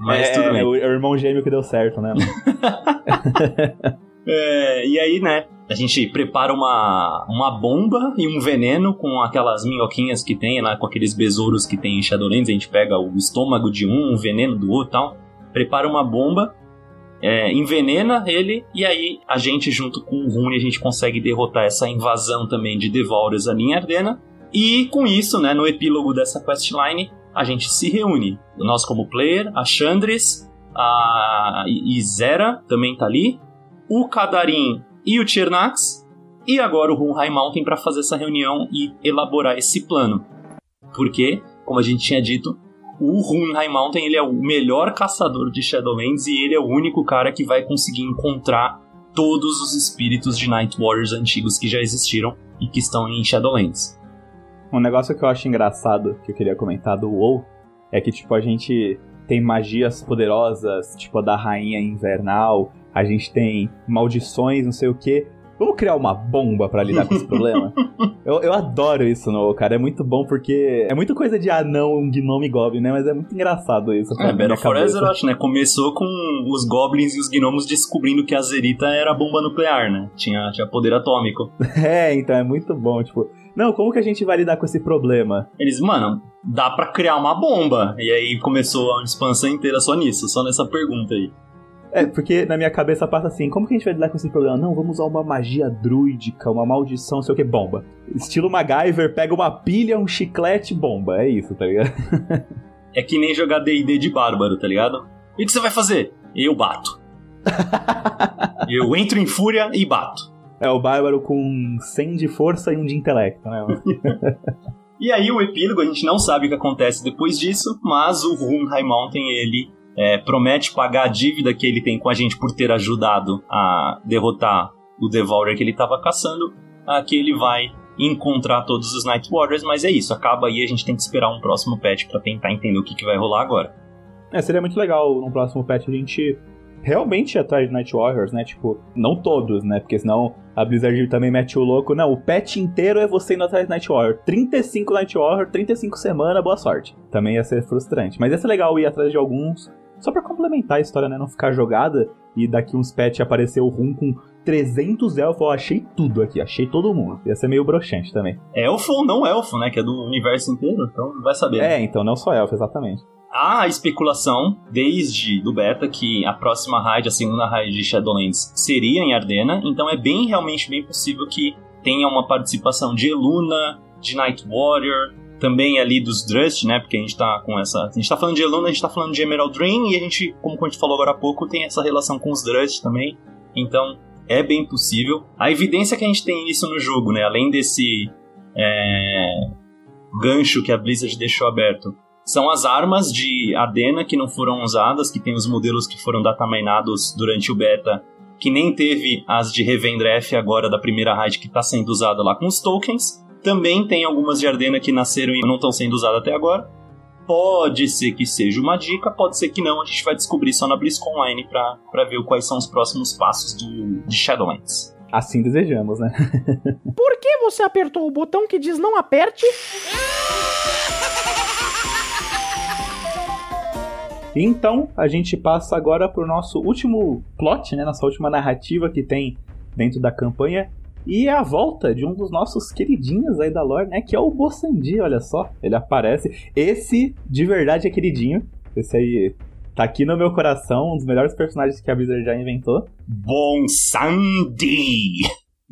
Mas é, tudo bem. É o, é o irmão gêmeo que deu certo, né? *laughs* é, e aí, né, a gente prepara uma, uma bomba e um veneno com aquelas minhoquinhas que tem, né, com aqueles besouros que tem em Shadowlands, a gente pega o estômago de um, o veneno do outro e tal. Prepara uma bomba é, envenena ele, e aí a gente, junto com o Rune, a gente consegue derrotar essa invasão também de Devourers ali em Ardena. E com isso, né, no epílogo dessa questline, a gente se reúne. Nós como player, a Chandris, a Izera também tá ali, o Kadarin e o Chernax, e agora o Runhai Mountain para fazer essa reunião e elaborar esse plano. Porque, como a gente tinha dito, o Runhai Mountain ele é o melhor caçador de Shadowlands e ele é o único cara que vai conseguir encontrar todos os espíritos de Night Warriors antigos que já existiram e que estão em Shadowlands. Um negócio que eu acho engraçado, que eu queria comentar do WoW, é que, tipo, a gente tem magias poderosas, tipo a da Rainha Invernal, a gente tem maldições, não sei o que, Vamos criar uma bomba para lidar com esse problema? *laughs* Eu, eu adoro isso no cara, é muito bom porque é muita coisa de anão, um gnome goblin, né? Mas é muito engraçado isso. É, Battle for Azeroth, né? Começou com os goblins e os gnomos descobrindo que a Zerita era bomba nuclear, né? Tinha, tinha poder atômico. *laughs* É, então é muito bom, tipo... Não, como que a gente vai lidar com esse problema? Eles, mano, dá para criar uma bomba. E aí começou a expansão inteira só nisso, só nessa pergunta aí. É, porque na minha cabeça passa assim, como que a gente vai lidar com esse problema? Não, vamos usar uma magia druídica, uma maldição, não sei o que, bomba. Estilo MacGyver, pega uma pilha, um chiclete, bomba. É isso, tá ligado? é que nem jogar D&D de bárbaro, tá ligado? E o que você vai fazer? Eu bato. *laughs* eu entro em fúria e bato. É o bárbaro com 100 de força e um de intelecto, né? *laughs* e aí o epílogo, a gente não sabe o que acontece depois disso, mas o Rune High Mountain, ele é, promete pagar a dívida que ele tem com a gente por ter ajudado a derrotar o Devourer que ele estava caçando, a que ele vai encontrar todos os Night Warriors, mas é isso, acaba aí, a gente tem que esperar um próximo patch para tentar entender o que, que vai rolar agora. É, seria muito legal no próximo patch a gente realmente atrás de Night Warriors, né? Tipo, não todos, né? Porque senão a Blizzard também mete o louco. Não, o patch inteiro é você indo atrás de Night Warrior. 35 Night Warrior, 35 semanas, boa sorte. Também ia ser frustrante. Mas ia ser legal ir atrás de alguns só para complementar a história, né? Não ficar jogada e daqui uns patch aparecer o Rum com 300 elfos. Eu achei tudo aqui, achei todo mundo. Ia ser meio broxante também. Elfo ou não elfo, né? Que é do universo inteiro, então vai saber. É, então não só elfo, exatamente. Há a especulação, desde do beta, que a próxima raid, a segunda raid de Shadowlands, seria em Ardena, então é bem, realmente bem possível que tenha uma participação de Eluna, de Night Warrior, também ali dos Drust, né? Porque a gente tá com essa. A gente tá falando de Eluna, a gente tá falando de Emerald Dream, e a gente, como a gente falou agora há pouco, tem essa relação com os Drust também. Então, é bem possível. A evidência que a gente tem isso no jogo, né? Além desse é, gancho que a Blizzard deixou aberto, são as armas de Ardena que não foram usadas, que tem os modelos que foram datamainados durante o beta, que nem teve as de Revendreth agora da primeira raid que está sendo usada lá com os tokens. Também tem algumas de Ardena que nasceram e não estão sendo usadas até agora. Pode ser que seja uma dica, pode ser que não. A gente vai descobrir só na BlizzCon Online para ver quais são os próximos passos do, de Shadowlands. Assim desejamos, né? *laughs* Por que você apertou o botão que diz não aperte? *laughs* Então, a gente passa agora para o nosso último plot, né? Nossa última narrativa que tem dentro da campanha, e é a volta de um dos nossos queridinhos aí da lore, né? Que é o Bossandi, olha só. Ele aparece. Esse, de verdade, é queridinho. Esse aí tá aqui no meu coração, um dos melhores personagens que a Blizzard já inventou. Bonsandi!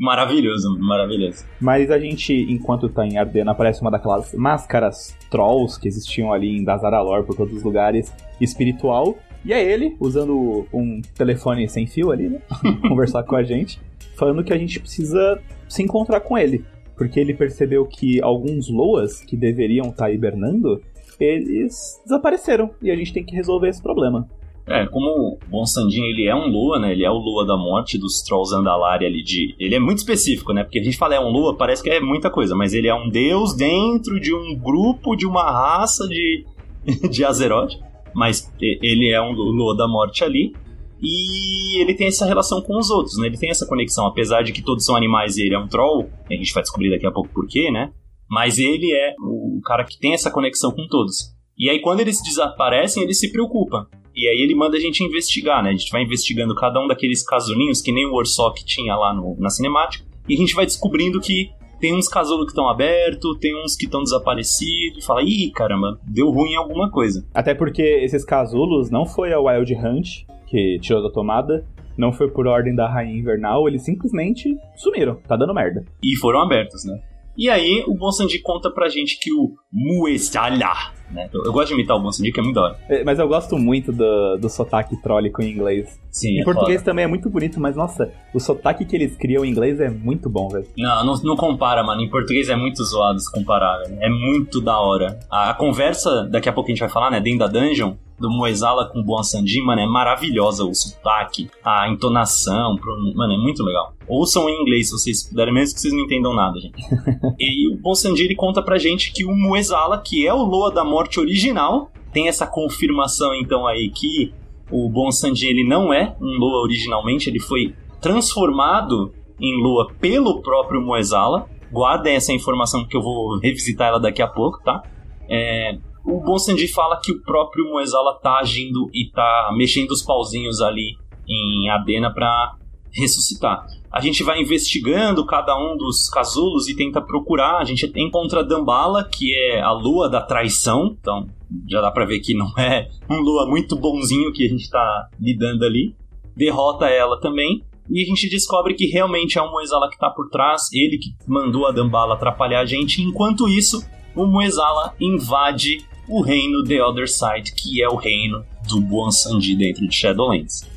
Maravilhoso, maravilhoso. Mas a gente, enquanto tá em Ardena, aparece uma daquelas máscaras trolls que existiam ali em Dazaralor por todos os lugares, espiritual. E é ele, usando um telefone sem fio ali, né? *laughs* Conversar com a gente, falando que a gente precisa se encontrar com ele. Porque ele percebeu que alguns Loas que deveriam estar tá hibernando, eles desapareceram. E a gente tem que resolver esse problema. É, como o Bonsandin ele é um Lua, né? Ele é o Lua da morte dos Trolls Andalari ali de. Ele é muito específico, né? Porque a gente fala é um Lua, parece que é muita coisa, mas ele é um deus dentro de um grupo, de uma raça de, *laughs* de Azeroth. Mas ele é um Lua da morte ali. E ele tem essa relação com os outros, né? Ele tem essa conexão, apesar de que todos são animais e ele é um troll, a gente vai descobrir daqui a pouco porquê, né? Mas ele é o cara que tem essa conexão com todos. E aí, quando eles desaparecem, ele se preocupa. E aí ele manda a gente investigar, né? A gente vai investigando cada um daqueles casulinhos que nem o Warsock tinha lá no, na cinemática. E a gente vai descobrindo que tem uns casulos que estão abertos, tem uns que estão desaparecidos. E fala, ih, caramba, deu ruim em alguma coisa. Até porque esses casulos não foi a Wild Hunt que tirou da tomada, não foi por ordem da Rainha Invernal, eles simplesmente sumiram, tá dando merda. E foram abertos, né? E aí o Bonsandi conta pra gente que o Muesala, né? Eu, eu, gosto de imitar o Bonsandi, que é muito da hora. É, mas eu gosto muito do, do sotaque trólico em inglês. Sim, Em é português foda. também é muito bonito, mas nossa, o sotaque que eles criam em inglês é muito bom, velho. Não, não, não compara, mano. Em português é muito zoado se comparar, velho. É muito da hora. A, a conversa, daqui a pouco a gente vai falar, né? Dentro da dungeon, do Moesala com o Bonsandi, mano, é maravilhosa. O sotaque, a entonação, mano, é muito legal. Ouçam em inglês se vocês puderem, mesmo que vocês não entendam nada, gente. *laughs* e o Bonsandi, ele conta pra gente que o Moesala, que é o Loa da Morte original, tem essa confirmação, então, aí, que o Bonsandi, ele não é um Loa originalmente, ele foi transformado em Lua pelo próprio Moesala. Guardem essa informação que eu vou revisitar ela daqui a pouco, tá? É, o Bonsandi fala que o próprio Moesala tá agindo e tá mexendo os pauzinhos ali em Adena para ressuscitar. A gente vai investigando cada um dos casulos e tenta procurar. A gente encontra Dambala, que é a lua da traição. Então, já dá pra ver que não é um lua muito bonzinho que a gente tá lidando ali. Derrota ela também. E a gente descobre que realmente é o Moesala que tá por trás, ele que mandou a Dambala atrapalhar a gente. Enquanto isso, o Moesala invade o reino The Other Side, que é o reino do Bonsandi dentro de Shadowlands.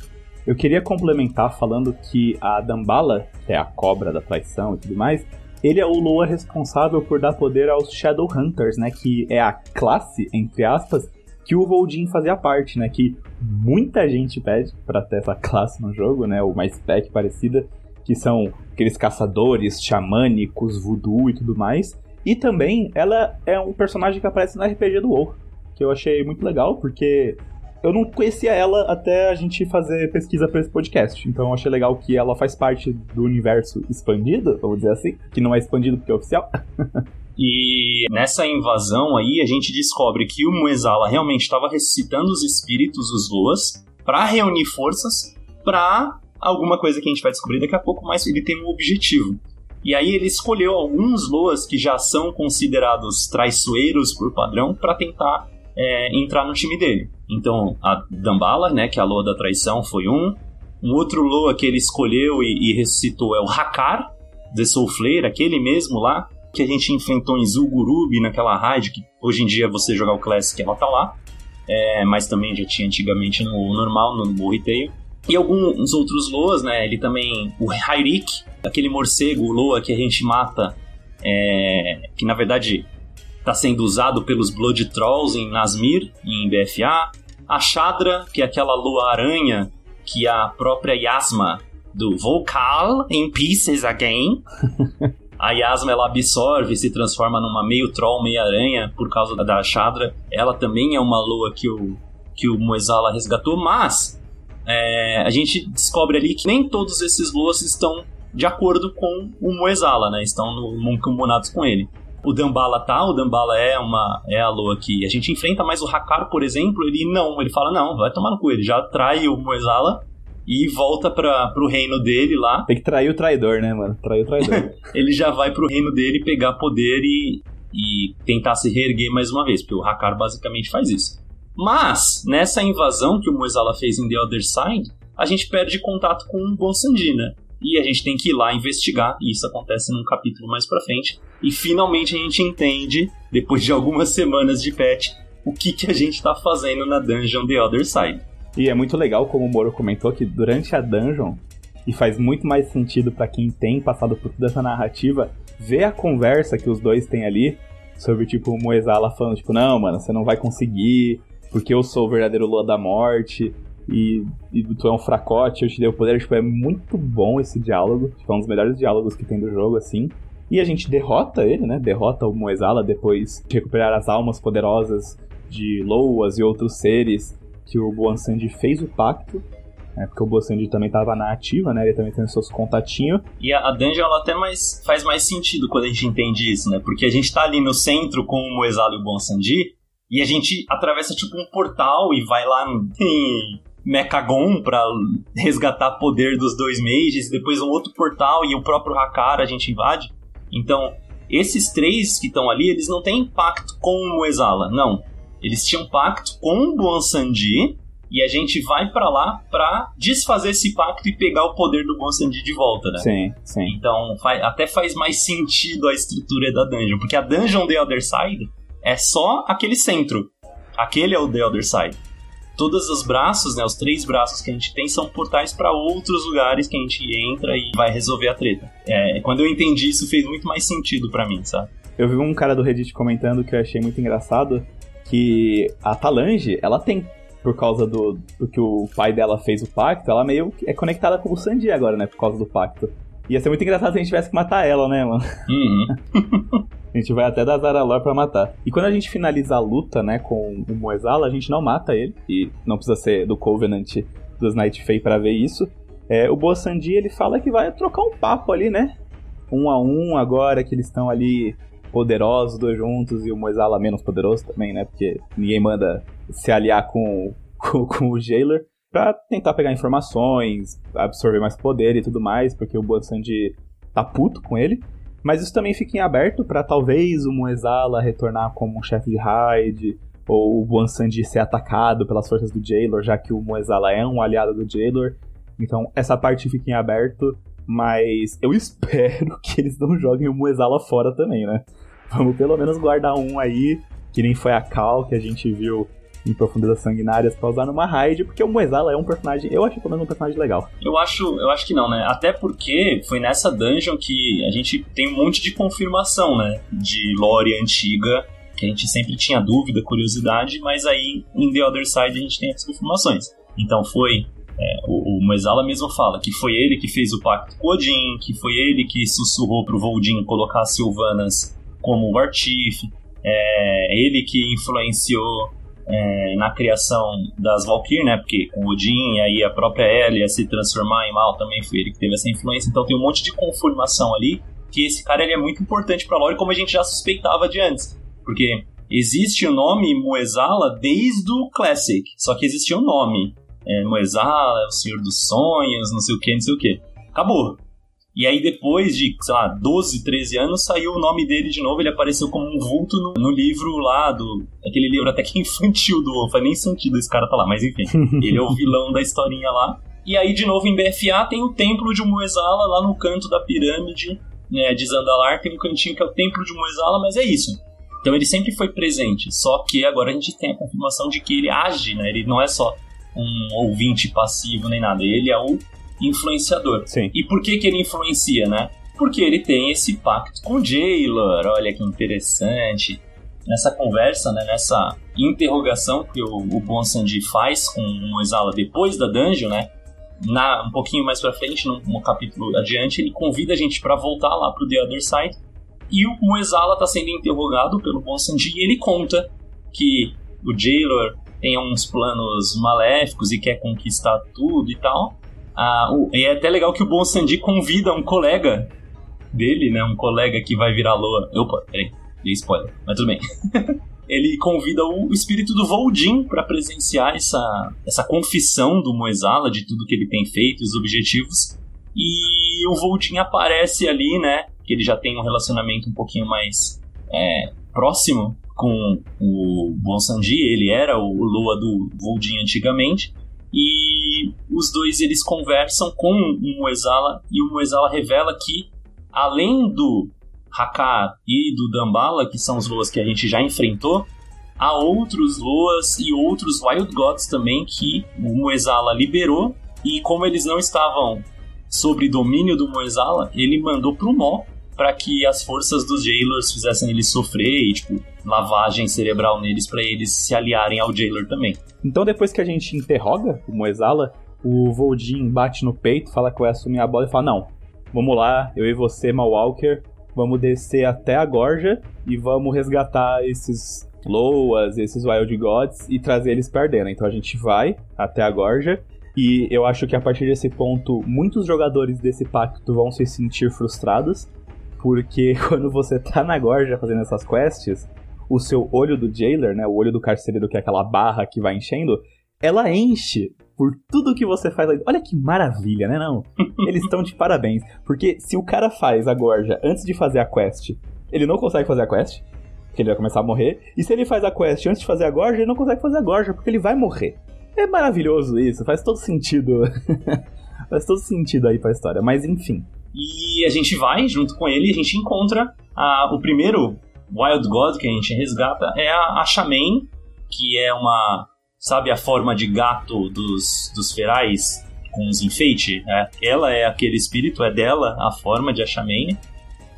Eu queria complementar falando que a Dambala, que é a cobra da traição e tudo mais, ele é o Lua responsável por dar poder aos Shadowhunters, né? Que é a classe, entre aspas, que o Voldin fazia parte, né? Que muita gente pede pra ter essa classe no jogo, né? Uma spec parecida, que são aqueles caçadores xamânicos, voodoo e tudo mais. E também ela é um personagem que aparece no RPG do WoW, que eu achei muito legal, porque eu não conhecia ela até a gente fazer pesquisa para esse podcast. Então eu achei legal que ela faz parte do universo expandido, vamos dizer assim, que não é expandido porque é oficial. *laughs* E nessa invasão aí, a gente descobre que o Muezala realmente estava ressuscitando os espíritos, os Luas, para reunir forças para alguma coisa que a gente vai descobrir daqui a pouco, mas ele tem um objetivo. E aí ele escolheu alguns Loas que já são considerados traiçoeiros por padrão para tentar é, entrar no time dele. Então a Dambala, né, que é a Loa da traição, foi um. Um outro Loa que ele escolheu e, e ressuscitou é o Hakar, The Soulflare, aquele mesmo lá, que a gente enfrentou em Zul'Gurub, naquela raid, que hoje em dia você jogar o Classic, ela tá lá. É, mas também já tinha antigamente no normal, no Retail. E alguns outros Loas, né? Ele também. O Hyrik, aquele morcego Loa que a gente mata, é, que na verdade está sendo usado pelos Blood Trolls em Nasmir, em BFA. A Shadra, que é aquela Lua Aranha que a própria Yasma do Vocal em Pieces Again. *laughs* A Yasma ela absorve e se transforma numa meio troll, meio aranha por causa da Shadra. Ela também é uma lua que o, que o Moesala resgatou, mas é, a gente descobre ali que nem todos esses luas estão de acordo com o Moesala, né? Estão no, mancomunados com ele. O Dambala tá, o Dambala é uma é a lua que a gente enfrenta, mas o Hakar, por exemplo, ele não, ele fala não, vai tomar no cu, ele já trai o Moesala e volta para pro reino dele lá. Tem que trair o traidor, né, mano? Trair o traidor. *laughs* ele já vai pro reino dele pegar poder e, e tentar se reerguer mais uma vez, porque o Hakar basicamente faz isso. Mas, nessa invasão que o Moesala fez em The Other Side, a gente perde contato com o Bonsandi, né? E a gente tem que ir lá investigar, e isso acontece num capítulo mais pra frente. E finalmente a gente entende, depois de algumas semanas de patch, o que, que a gente tá fazendo na dungeon The Other Side. E é muito legal, como o Moro comentou, que durante a dungeon, e faz muito mais sentido para quem tem passado por toda essa narrativa, ver a conversa que os dois têm ali sobre, tipo, o Moezala falando, tipo, não, mano, você não vai conseguir, porque eu sou o verdadeiro Lua da Morte, e, e tu é um fracote, eu te dei o poder. Tipo, é muito bom esse diálogo. Tipo, é um dos melhores diálogos que tem do jogo, assim. E a gente derrota ele, né? Derrota o Moezala depois de recuperar as almas poderosas de Loas e outros seres que o Boan Sandy fez o pacto. Né, porque o Boan Sandy também estava na ativa, né? Ele também tem seus contatinhos. E a, a dungeon ela até mais, faz mais sentido quando a gente entende isso, né? Porque a gente tá ali no centro com o Moezala e o Boan Sandy. E a gente atravessa tipo um portal e vai lá em Mechagon pra resgatar poder dos dois mages, depois um outro portal e o próprio Hakara a gente invade. Então, esses três que estão ali, eles não têm pacto com o Moezala, não. Eles tinham pacto com o Bonsandi e a gente vai para lá pra desfazer esse pacto e pegar o poder do Bonsandi de volta, né? Sim, sim. Então, até faz mais sentido a estrutura da dungeon, porque a dungeon The Other Side é só aquele centro. Aquele é o The Other Side todos os braços, né, os três braços que a gente tem são portais para outros lugares que a gente entra e vai resolver a treta. É, quando eu entendi isso fez muito mais sentido para mim, sabe? Eu vi um cara do Reddit comentando que eu achei muito engraçado que a Talange, ela tem por causa do, do que o pai dela fez o pacto, ela meio é conectada com o Sandy agora, né, por causa do pacto. Ia ser muito engraçado se a gente tivesse que matar ela, né, mano? Uhum. *laughs* A gente vai até da Zaralor pra matar. E quando a gente finaliza a luta, né, com o Moezala, a gente não mata ele. E não precisa ser do Covenant dos Night Fae pra ver isso. É, o Boa Sandi, ele fala que vai trocar um papo ali, né? Um a um, agora que eles estão ali poderosos, dois juntos, e o Moezala menos poderoso também, né? Porque ninguém manda se aliar com, *laughs* com, com o Jailer pra tentar pegar informações, absorver mais poder e tudo mais, porque o Boa Sandi tá puto com ele. Mas isso também fica em aberto para talvez o Moezala retornar como um chefe de raid, ou o Bonsandi ser atacado pelas forças do Jailor, já que o Moezala é um aliado do Jailor. Então essa parte fica em aberto, mas eu *laughs* espero que eles não joguem o Moezala fora também, né? Vamos pelo menos guardar um aí, que nem foi a Cal que a gente viu em Profundezas Sanguinárias pra usar numa raid, porque o Moezala é um personagem, eu acho pelo menos um personagem legal. Eu acho, eu acho que não, né? Até porque foi nessa dungeon que a gente tem um monte de confirmação, né? De lore antiga, que a gente sempre tinha dúvida, curiosidade, mas aí em The Other Side a gente tem as confirmações. Então foi é, o, o Moezala mesmo fala que foi ele que fez o pacto com Odin, que foi ele que sussurrou pro Voldin colocar as Sylvanas como o Artif, é ele que influenciou é, na criação das Valkyr, né? Porque com Odin e aí a própria Elia se transformar em mal também foi ele que teve essa influência. Então tem um monte de conformação ali que esse cara ele é muito importante para lore, como a gente já suspeitava de antes. Porque existe o nome Moezala desde o Classic, só que existia um nome. É, Moezala, o Senhor dos Sonhos, não sei o que, não sei o que. Acabou. E aí, depois de, sei lá, 12, 13 anos, saiu o nome dele de novo. Ele apareceu como um vulto no, no livro lá do. Aquele livro até que *laughs* infantil do. Faz nem sentido esse cara tá lá, mas enfim. *laughs* ele é o vilão da historinha lá. E aí, de novo, em BFA tem o templo de Moezala lá no canto da pirâmide né, de Zandalar. Tem um cantinho que é o templo de Moezala, mas é isso. Então ele sempre foi presente. Só que agora a gente tem a confirmação de que ele age, né? Ele não é só um ouvinte passivo nem nada. Ele é o influenciador. Sim. E por que, que ele influencia, né? Porque ele tem esse pacto com Jailor, olha que interessante. Nessa conversa, né, nessa interrogação que o, o Bonsandi faz com o Moisala depois da dungeon, né? Na, um pouquinho mais pra frente, no, no capítulo adiante, ele convida a gente para voltar lá pro The Other Side. E o Moezala tá sendo interrogado pelo Bonsandi e ele conta que o Jailor tem uns planos maléficos e quer conquistar tudo e tal. Ah, o, e é até legal que o Bon Sandy convida um colega dele, né? Um colega que vai virar Loa. Opa, peraí, dei spoiler, mas tudo bem. *laughs* ele convida o espírito do Voldin para presenciar essa, essa confissão do Moezala de tudo que ele tem feito, os objetivos. E o Voldin aparece ali, né? Que ele já tem um relacionamento um pouquinho mais é, próximo com o Bonsandi. Ele era o Lua do Voldin antigamente. E os dois eles conversam com o Moezala e o Moezala revela que além do Hakar e do Dambala, que são os Loas que a gente já enfrentou, há outros Loas e outros Wild Gods também que o Moezala liberou e como eles não estavam sob domínio do Moezala, ele mandou pro Mó para que as forças dos Jailers fizessem eles sofrer e, tipo, lavagem cerebral neles para eles se aliarem ao Jailer também. Então, depois que a gente interroga o Moezala, o Voldin bate no peito, fala que vai assumir a bola e fala: Não, vamos lá, eu e você, Malwalker, vamos descer até a Gorja e vamos resgatar esses Loas, esses Wild Gods e trazer eles perdendo. Então a gente vai até a Gorja e eu acho que a partir desse ponto, muitos jogadores desse pacto vão se sentir frustrados, porque *laughs* quando você tá na Gorja fazendo essas quests, o seu olho do jailer, né, o olho do carcereiro, que é aquela barra que vai enchendo, ela enche por tudo que você faz. Olha que maravilha, né? Não. *laughs* Eles estão de parabéns. Porque se o cara faz a gorja antes de fazer a quest, ele não consegue fazer a quest, porque ele vai começar a morrer. E se ele faz a quest antes de fazer a gorja, ele não consegue fazer a gorja, porque ele vai morrer. É maravilhoso isso, faz todo sentido. *laughs* faz todo sentido aí pra história, mas enfim. E a gente vai junto com ele e a gente encontra a, o primeiro Wild God que a gente resgata é a, a Shaman, que é uma Sabe a forma de gato dos, dos ferais com os enfeites? É, ela é aquele espírito, é dela a forma de Ashamane.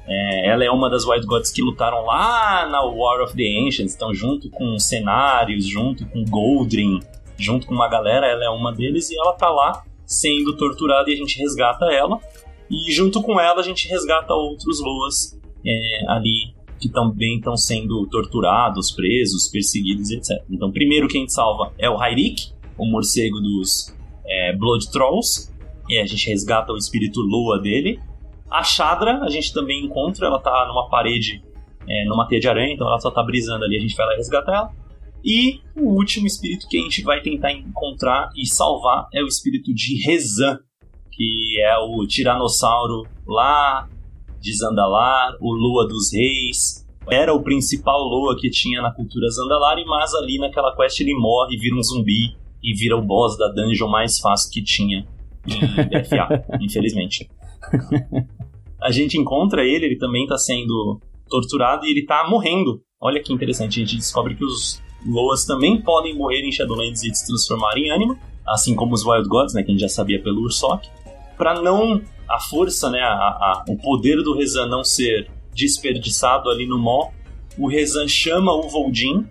É, ela é uma das White Gods que lutaram lá na War of the Ancients, então junto com cenários, junto com Goldrin, junto com uma galera, ela é uma deles e ela tá lá sendo torturada e a gente resgata ela. E junto com ela a gente resgata outros Loas é, ali que também estão sendo torturados, presos, perseguidos, etc. Então, primeiro quem salva é o Hyrik, o morcego dos é, Blood Trolls, e a gente resgata o espírito Lua dele. A Shadra a gente também encontra, ela tá numa parede, é, numa teia de aranha, então ela só tá brisando ali, a gente vai lá resgatar ela. E o último espírito que a gente vai tentar encontrar e salvar é o espírito de Rezan, que é o tiranossauro lá de Zandalar, o Lua dos Reis. Era o principal Lua que tinha na cultura Zandalari, mas ali naquela quest ele morre, vira um zumbi e vira o boss da dungeon mais fácil que tinha em BFA, *laughs* infelizmente. A gente encontra ele, ele também está sendo torturado e ele está morrendo. Olha que interessante, a gente descobre que os Loas também podem morrer em Shadowlands e se transformar em ânima, assim como os Wild Gods, né, que a gente já sabia pelo Ursoc. Para não a força, né, a, a, o poder do Rezan não ser desperdiçado ali no Mó, o Rezan chama o Voldin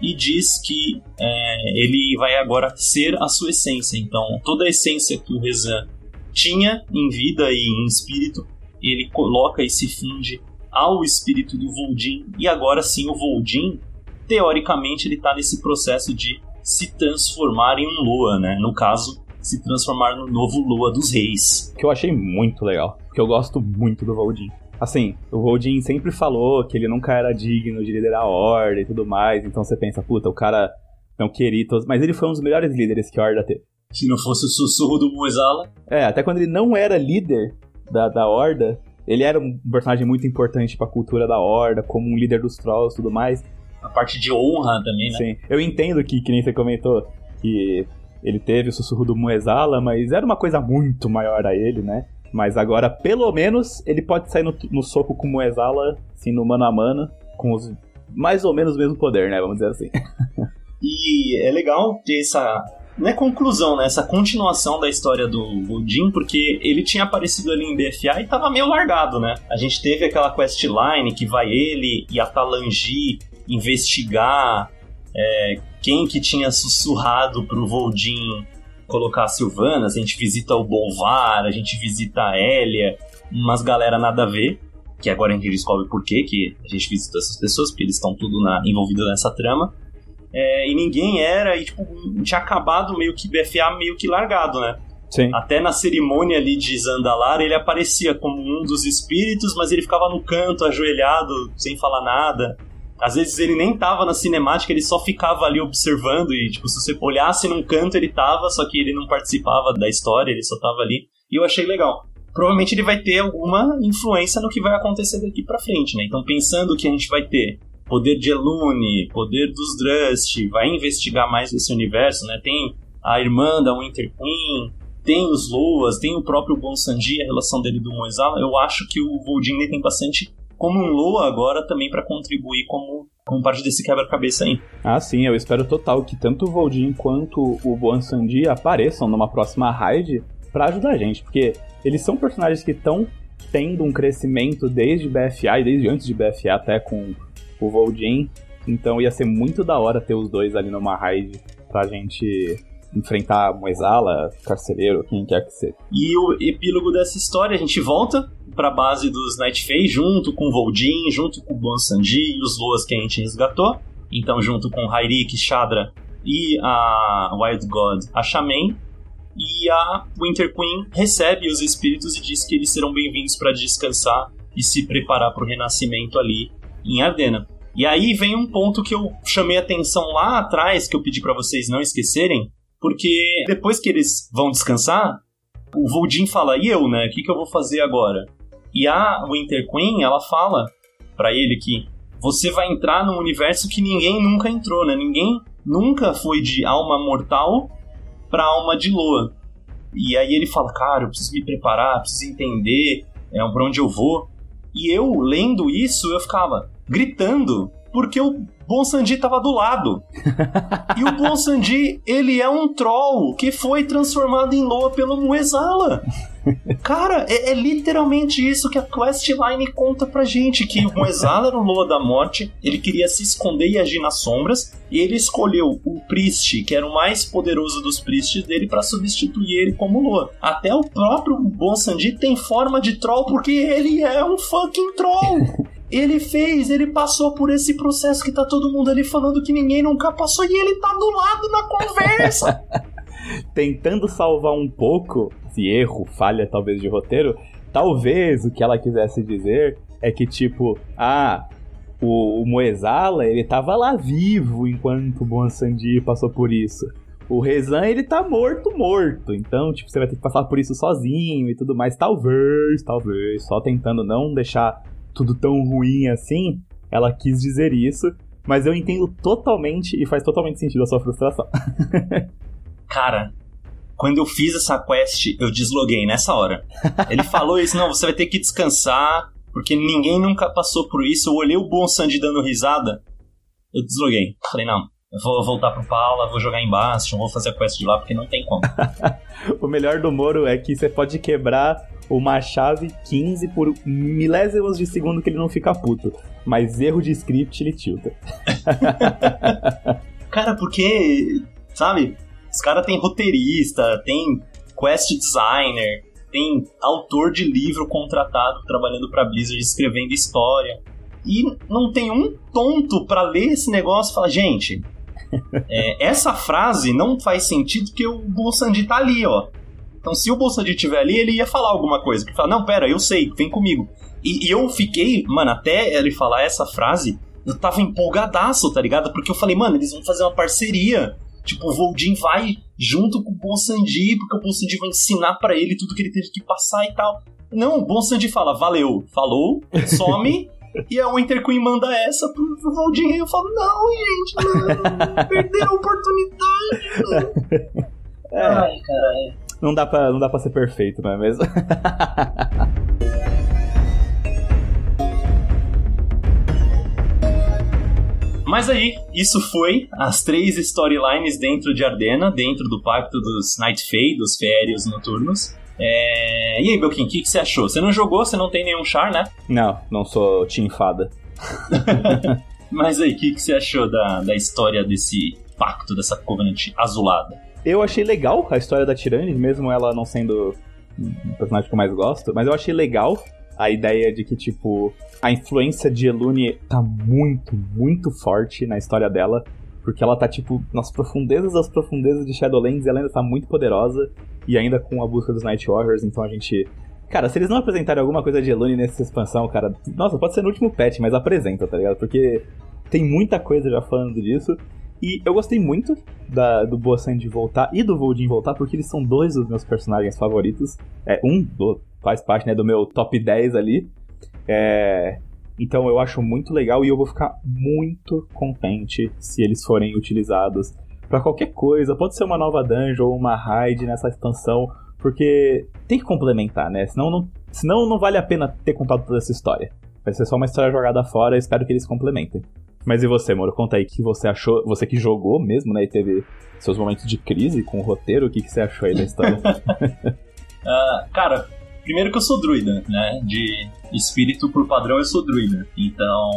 e diz que é, ele vai agora ser a sua essência. Então, toda a essência que o Rezan tinha em vida e em espírito, ele coloca e se funde ao espírito do Voldin. E agora sim, o Voldin, teoricamente, ele está nesse processo de se transformar em um Lua, né? No caso, se transformar no novo Lua dos Reis. Que eu achei muito legal, porque eu gosto muito do Voldin. Assim, o Voldin sempre falou que ele nunca era digno de liderar a Horda e tudo mais, então você pensa, puta, o cara não queria todos, mas ele foi um dos melhores líderes que a Horda teve. Se não fosse o sussurro do Muezala. É, até quando ele não era líder da, da Horda, ele era um personagem muito importante para a cultura da Horda, como um líder dos Trolls e tudo mais. A parte de honra também, né? Sim, eu entendo que, que nem você comentou, que ele teve o sussurro do Muezala, mas era uma coisa muito maior a ele, né? Mas agora, pelo menos, ele pode sair no, no soco com o Muezala, assim, no mano a mano, com os mais ou menos o mesmo poder, né? Vamos dizer assim. *laughs* e é legal ter essa. Não é conclusão, né? Essa continuação da história do Odin, porque ele tinha aparecido ali em BFA e tava meio largado, né? A gente teve aquela questline que vai ele e a Talangi investigar é, quem que tinha sussurrado pro Voldin colocar a Silvanas, a gente visita o Bolvar, a gente visita a Elia, umas galera nada a ver, que agora a gente descobre por quê que a gente visita essas pessoas, porque eles estão tudo na, envolvidos nessa trama. É, e ninguém era, e tipo, tinha acabado meio que BFA meio que largado, né? Sim. Até na cerimônia ali de Zandalar, ele aparecia como um dos espíritos, mas ele ficava no canto, ajoelhado, sem falar nada. Às vezes ele nem tava na cinemática, ele só ficava ali observando e, tipo, se você olhasse num canto ele tava, só que ele não participava da história, ele só tava ali. E eu achei legal. Provavelmente ele vai ter alguma influência no que vai acontecer daqui pra frente, né? Então, pensando que a gente vai ter poder de Elune, poder dos Drust, vai investigar mais esse universo, né? Tem a irmã da Winter Queen, tem os Loas, tem o próprio Bonsandi, a relação dele do Moisala. Eu acho que o Voldin tem bastante como um Loa agora também para contribuir como, como parte desse quebra-cabeça aí. Ah, sim, eu espero total que tanto o Voldin quanto o Bonsandi apareçam numa próxima raid para ajudar a gente, porque eles são personagens que estão tendo um crescimento desde BFA e desde antes de BFA até com o Voldin. Então ia ser muito da hora ter os dois ali numa raid pra gente enfrentar Moesala, Carcereiro, quem quer que seja. E o epílogo dessa história, a gente volta pra base dos Night Fae, junto com o Voldin, junto com o Bon Sanji e os Loas que a gente resgatou. Então, junto com Hairik, Shadra e a Wild God, a Shaman. E a Winter Queen recebe os espíritos e diz que eles serão bem-vindos para descansar e se preparar para o renascimento ali em Ardena. E aí vem um ponto que eu chamei atenção lá atrás, que eu pedi para vocês não esquecerem, porque depois que eles vão descansar, o Voldin fala, e eu, né? O que, que eu vou fazer agora? E a Winter Queen, ela fala para ele que você vai entrar num universo que ninguém nunca entrou, né? Ninguém nunca foi de alma mortal para alma de lua. E aí ele fala, cara, eu preciso me preparar, preciso entender é, para onde eu vou. E eu, lendo isso, eu ficava gritando, porque o Bonsandi tava do lado. e o Bonsandi, ele é um troll que foi transformado em Loa pelo Muezala. Cara, é, é, literalmente isso que a questline conta pra gente: que o Muezala era o Loa da Morte, ele queria se esconder e agir nas sombras, e ele escolheu o Priest, que era o mais poderoso dos Priests dele, para substituir ele como Loa. Até o próprio Bonsandi tem forma de troll porque ele é um fucking troll. *laughs* Ele fez, ele passou por esse processo que tá todo mundo ali falando que ninguém nunca passou e ele tá do lado na conversa. *laughs* Tentando salvar um pouco esse erro, falha talvez de roteiro, talvez o que ela quisesse dizer é que tipo, ah, o, o Moezala, ele tava lá vivo enquanto o Bonsandi passou por isso. O Rezan, ele tá morto, morto. Então, tipo, você vai ter que passar por isso sozinho e tudo mais. Talvez, talvez. Só tentando não deixar tudo tão ruim assim, ela quis dizer isso, mas eu entendo totalmente e faz totalmente sentido a sua frustração. *laughs* Cara, quando eu fiz essa quest, eu desloguei nessa hora. Ele falou isso, não, você vai ter que descansar, porque ninguém nunca passou por isso. Eu olhei o Bon Sandy dando risada, eu desloguei. Falei, não, eu vou voltar pro Paula, vou jogar embaixo, vou fazer a quest de lá, porque não tem como. *laughs* o melhor do Moro é que você pode quebrar uma chave 15 por milésimos de segundo que ele não fica puto. Mas erro de script ele tilta. *laughs* cara, porque, sabe, os caras tem roteirista, tem quest designer, tem autor de livro contratado trabalhando pra Blizzard escrevendo história. E não tem um tonto para ler esse negócio e falar, gente, *laughs* é, essa frase não faz sentido porque o Bolsandi tá ali, ó. Então, se o Bolsonaro estiver ali, ele ia falar alguma coisa. Ele fala, não, pera, eu sei, vem comigo. E, e, eu fiquei, mano, até ele falar essa frase, eu tava empolgadaço, tá ligado? Porque eu falei, mano, eles vão fazer uma parceria. Tipo, o Voldin vai junto com o Bonsandi, porque o Bonsandi vai ensinar para ele tudo que ele teve que passar e tal. Não, o Bonsandi fala, valeu, falou, some. *laughs* e a Winter Queen manda essa pro, Voldin. E eu falo, não, gente, não, perderam a oportunidade. *laughs* É. Ai, caralho não dá pra, não dá pra ser perfeito, não é mesmo? *laughs* Mas aí, isso foi as três storylines dentro de Ardena, dentro do pacto dos Night Fae, dos férios noturnos. É... E aí, Belkin, o que, que, você achou? Você não jogou, você não tem nenhum char, né? Não, não sou Team Fada. *laughs* *laughs* Mas aí, o que, que você achou da, da história desse pacto, dessa Covenant azulada? Eu achei legal a história da Tirane, mesmo ela não sendo o personagem que eu mais gosto, mas eu achei legal a ideia de que, tipo, a influência de Elune tá muito, muito forte na história dela. Porque ela tá, tipo, nas profundezas das profundezas de Shadowlands e ela ainda tá muito poderosa. E ainda com a busca dos Night Warriors, então a gente. Cara, se eles não apresentarem alguma coisa de Elune nessa expansão, cara. Nossa, pode ser no último patch, mas apresenta, tá ligado? Porque tem muita coisa já falando disso. E eu gostei muito da, do Boa Sandy voltar e do Voldin voltar, porque eles são dois dos meus personagens favoritos. É, um do, faz parte né, do meu top 10 ali. É, então eu acho muito legal e eu vou ficar muito contente se eles forem utilizados para qualquer coisa, pode ser uma nova dungeon ou uma raid nessa expansão, porque tem que complementar, né? Senão não, senão não vale a pena ter contado toda essa história. Vai ser só uma história jogada fora, espero que eles complementem. Mas e você, Moro? Conta aí o que você achou, você que jogou mesmo, né, e teve seus momentos de crise com o roteiro, o que, que você achou aí da história? uh, *laughs* *laughs* cara, primeiro que eu sou druida, né? De espírito por padrão eu sou druida. Então,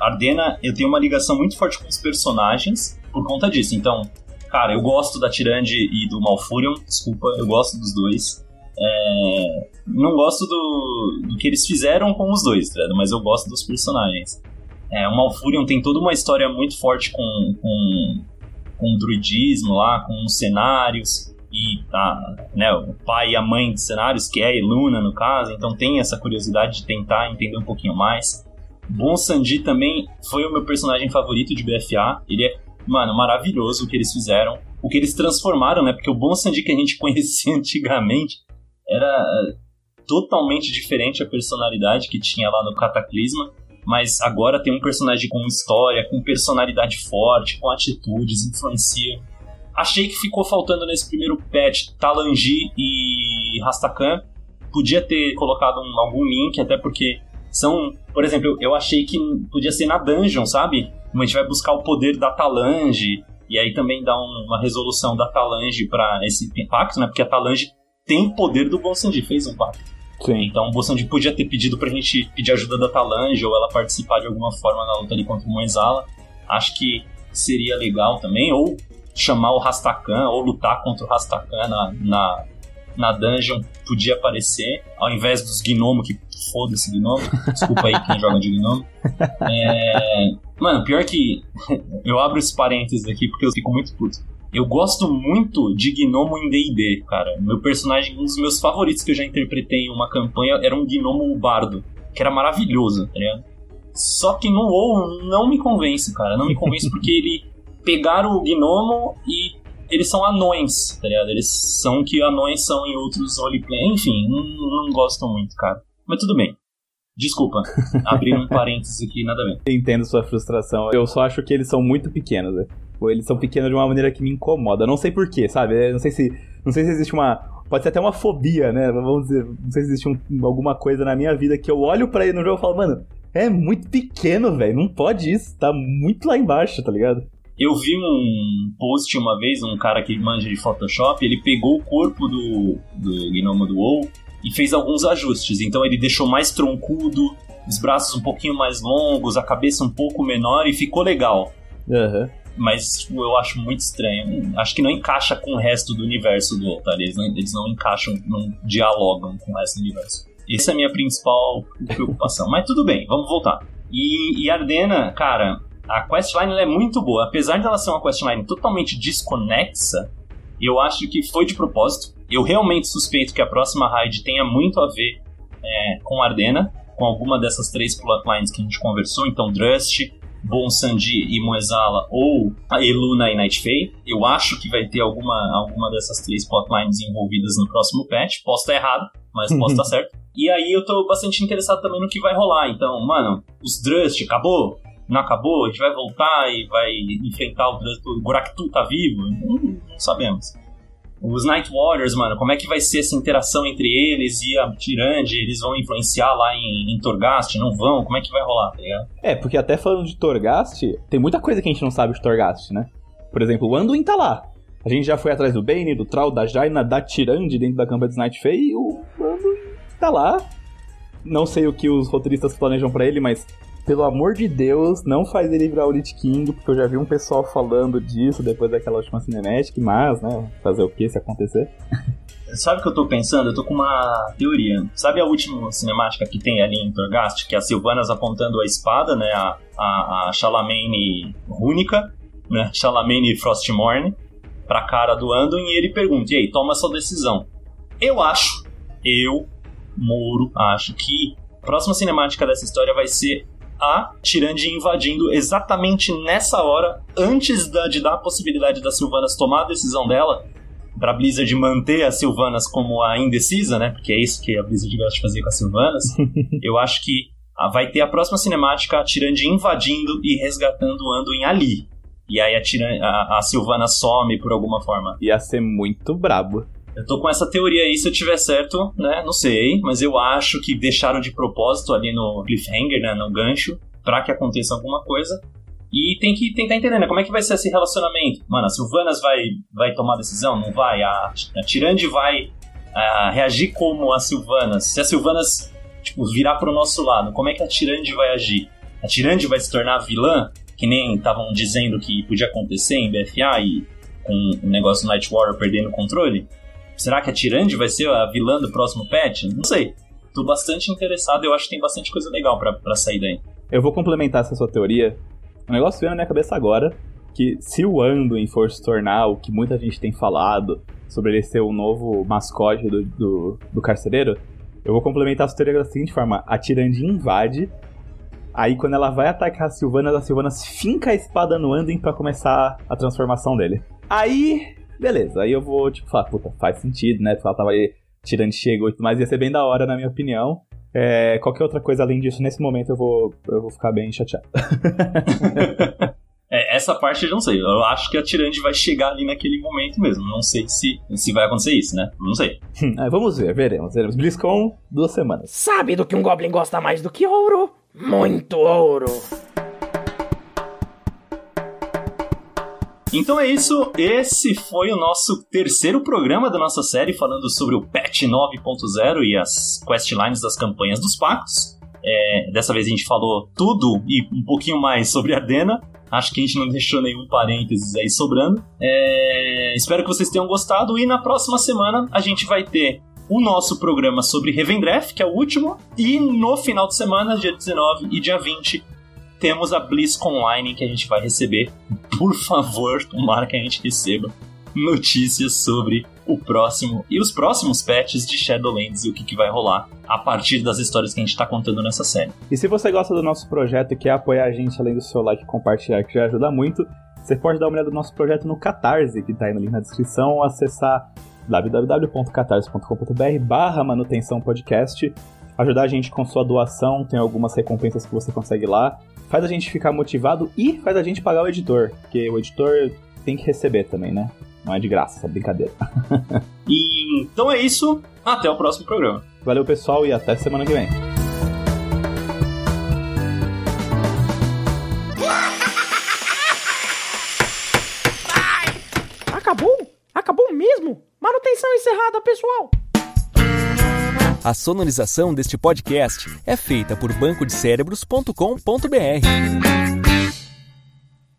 Ardena, eu tenho uma ligação muito forte com os personagens por conta disso. Então, cara, eu gosto da Tirande e do Malfurion, desculpa, eu gosto dos dois. É... Não gosto do, do que eles fizeram com os dois, tá mas eu gosto dos personagens. É, o Malfurion tem toda uma história muito forte com, com, com o druidismo lá, com os cenários e a, né, o pai e a mãe de cenários, que é a Eluna no caso, então tem essa curiosidade de tentar entender um pouquinho mais. Bon Sanji também foi o meu personagem favorito de BFA. Ele é, mano, maravilhoso o que eles fizeram. O que eles transformaram, né? Porque o Bon Sanji que a gente *laughs* conhecia antigamente era totalmente diferente a personalidade que tinha lá no Cataclisma. Mas agora tem um personagem com história, com personalidade forte, com atitudes, influencia. Achei que ficou faltando nesse primeiro patch Talangi e Rastakan. Podia ter colocado um, algum link, até porque são, por exemplo, eu achei que podia ser na dungeon, sabe? Como a gente vai buscar o poder da Talange, e aí também dá um, uma resolução da Talange para esse pacto, né? Porque a Talange tem poder do Bolsandi, fez um pacto. Sim. Então o Bolsandi podia ter pedido pra gente pedir ajuda da Talange ou ela participar de alguma forma na luta ali contra o Moenzala. Acho que seria legal também, ou chamar o Rastakan, ou lutar contra o Rastakan na, na, na dungeon, podia aparecer, ao invés dos gnomos que foda-se Gnomo. Desculpa aí quem joga de Gnomo. É... Mano, pior que. *laughs* eu abro esse parênteses aqui porque eu fico muito puto. Eu gosto muito de Gnomo em D&D, cara. Meu personagem, um dos meus favoritos que eu já interpretei em uma campanha era um Gnomo bardo, que era maravilhoso, tá ligado? Só que no WoW não me convence, cara. Não me convence porque ele pegaram o Gnomo e eles são anões, tá ligado? Eles são que anões são em outros roleplay. Enfim, não, não gosto muito, cara. Mas tudo bem. Desculpa, *laughs* abri um parênteses aqui, nada a ver. Entendo sua frustração. Eu só acho que eles são muito pequenos, né? Ou eles são pequenos de uma maneira que me incomoda. Não sei porquê, sabe? Não sei se. Não sei se existe uma. Pode ser até uma fobia, né? Vamos dizer. Não sei se existe um, alguma coisa na minha vida que eu olho para ele no jogo e falo, mano, é muito pequeno, velho. Não pode isso. Tá muito lá embaixo, tá ligado? Eu vi um post uma vez, um cara que manja de Photoshop, ele pegou o corpo do, do gnomo do WoW e fez alguns ajustes. Então ele deixou mais troncudo, os braços um pouquinho mais longos, a cabeça um pouco menor e ficou legal. Uhum. Mas tipo, eu acho muito estranho. Acho que não encaixa com o resto do universo do Altar. Eles não, eles não encaixam, não dialogam com o resto do universo. Essa é a minha principal preocupação. Mas tudo bem, vamos voltar. E, e Ardena, cara, a questline é muito boa. Apesar de ela ser uma questline totalmente desconexa, eu acho que foi de propósito. Eu realmente suspeito que a próxima raid tenha muito a ver é, com Ardena, com alguma dessas três plotlines que a gente conversou. Então, Drust, Bon Sanji e Moezala, ou a Eluna e Night Fae. Eu acho que vai ter alguma, alguma dessas três plotlines envolvidas no próximo patch. Posso estar errado, mas posso estar *laughs* certo. E aí eu tô bastante interessado também no que vai rolar. Então, mano, os Drust, acabou? Não acabou? A gente vai voltar e vai enfrentar o Drust? O Buraktu tá vivo? Não, não sabemos. Os Night Warriors, mano, como é que vai ser essa interação entre eles e a Tirande? Eles vão influenciar lá em, em Torghast? Não vão? Como é que vai rolar, tá? É, porque até falando de Torghast, tem muita coisa que a gente não sabe de Torghast, né? Por exemplo, o Anduin tá lá. A gente já foi atrás do Bane, do Troll, da Jaina, da Tirande dentro da campanha dos Night Fae e o Anduin tá lá. Não sei o que os roteiristas planejam para ele, mas pelo amor de Deus, não faz ele virar o Lich King, porque eu já vi um pessoal falando disso depois daquela última Cinematic, mas, né, fazer o que se acontecer? *laughs* Sabe o que eu tô pensando? Eu tô com uma teoria. Sabe a última cinemática que tem ali em Torghast, que é a Sylvanas apontando a espada, né, a, a, a Rúnica, né, *laughs* Shalamane Frostmorn, pra cara do Anduin, e ele pergunta, e aí, toma sua decisão. Eu acho, eu, Moro, acho que a próxima cinemática dessa história vai ser a Tirande invadindo exatamente nessa hora, antes da, de dar a possibilidade das Silvanas tomar a decisão dela, pra Blizzard manter as Silvanas como a indecisa, né? Porque é isso que a Blizzard gosta de fazer com as Silvanas. *laughs* eu acho que vai ter a próxima cinemática a Tirande invadindo e resgatando o Anduin ali. e aí a, Tiran a, a Silvana some por alguma forma. Ia ser muito brabo. Eu tô com essa teoria aí, se eu tiver certo, né? Não sei, mas eu acho que deixaram de propósito ali no cliffhanger, né? No gancho, pra que aconteça alguma coisa. E tem que tentar entender, né? Como é que vai ser esse relacionamento? Mano, a Silvanas vai, vai tomar decisão? Não vai? A, a Tirande vai a, reagir como a Silvanas? Se a Silvanas, tipo, virar pro nosso lado, como é que a Tirande vai agir? A Tirande vai se tornar vilã? Que nem estavam dizendo que podia acontecer em BFA e com o negócio do Night Warrior perdendo o controle? Será que a Tirande vai ser a vilã do próximo patch? Não sei. Tô bastante interessado eu acho que tem bastante coisa legal para sair daí. Eu vou complementar essa sua teoria. O negócio veio na minha cabeça agora que se o Anduin for se tornar o que muita gente tem falado sobre ele ser o novo mascote do, do, do carcereiro, eu vou complementar a sua teoria da seguinte forma: a Tirande invade, aí quando ela vai atacar a Silvanas, a Silvanas finca a espada no Anduin para começar a transformação dele. Aí Beleza, aí eu vou, tipo, falar, puta, faz sentido, né? Porque ela tava aí tirando chegou e tudo mais, ia ser bem da hora, na minha opinião. É, qualquer outra coisa além disso, nesse momento eu vou, eu vou ficar bem chateado. *laughs* é, essa parte eu não sei. Eu acho que a Tirande vai chegar ali naquele momento mesmo. Não sei se, se vai acontecer isso, né? Não sei. é, vamos ver, veremos. Veremos. BlizzCon, duas semanas. Sabe do que um Goblin gosta mais do que ouro? Muito ouro! Então é isso, esse foi o nosso terceiro programa da nossa série falando sobre o patch 9.0 e as questlines das campanhas dos pactos. É, dessa vez a gente falou tudo e um pouquinho mais sobre a Dena. Acho que a gente não *laughs* deixou nenhum parênteses aí sobrando. É, espero que vocês tenham gostado e na próxima semana a gente vai ter o nosso programa sobre Revendreth, que é o último, e no final de semana, dia 19 e dia 20, temos a BlizzCon Online que a gente vai receber. Por favor, tomara que a gente receba notícias sobre o próximo e os próximos patches de Shadowlands e o que, que vai rolar a partir das histórias que a gente está contando nessa série. E se você gosta do nosso projeto e quer apoiar a gente além do seu like e compartilhar, que já ajuda muito, você pode dar uma olhada no nosso projeto no Catarse, que está aí no link na descrição, ou acessar www.catarse.com.br barra manutenção podcast ajudar a gente com sua doação, tem algumas recompensas que você consegue lá faz a gente ficar motivado e faz a gente pagar o editor, porque o editor tem que receber também, né? Não é de graça, brincadeira. *laughs* e, então é isso, até o próximo programa. Valeu, pessoal, e até semana que vem. Acabou? Acabou mesmo? Manutenção encerrada, pessoal! A sonorização deste podcast é feita por bancodecerebros.com.br.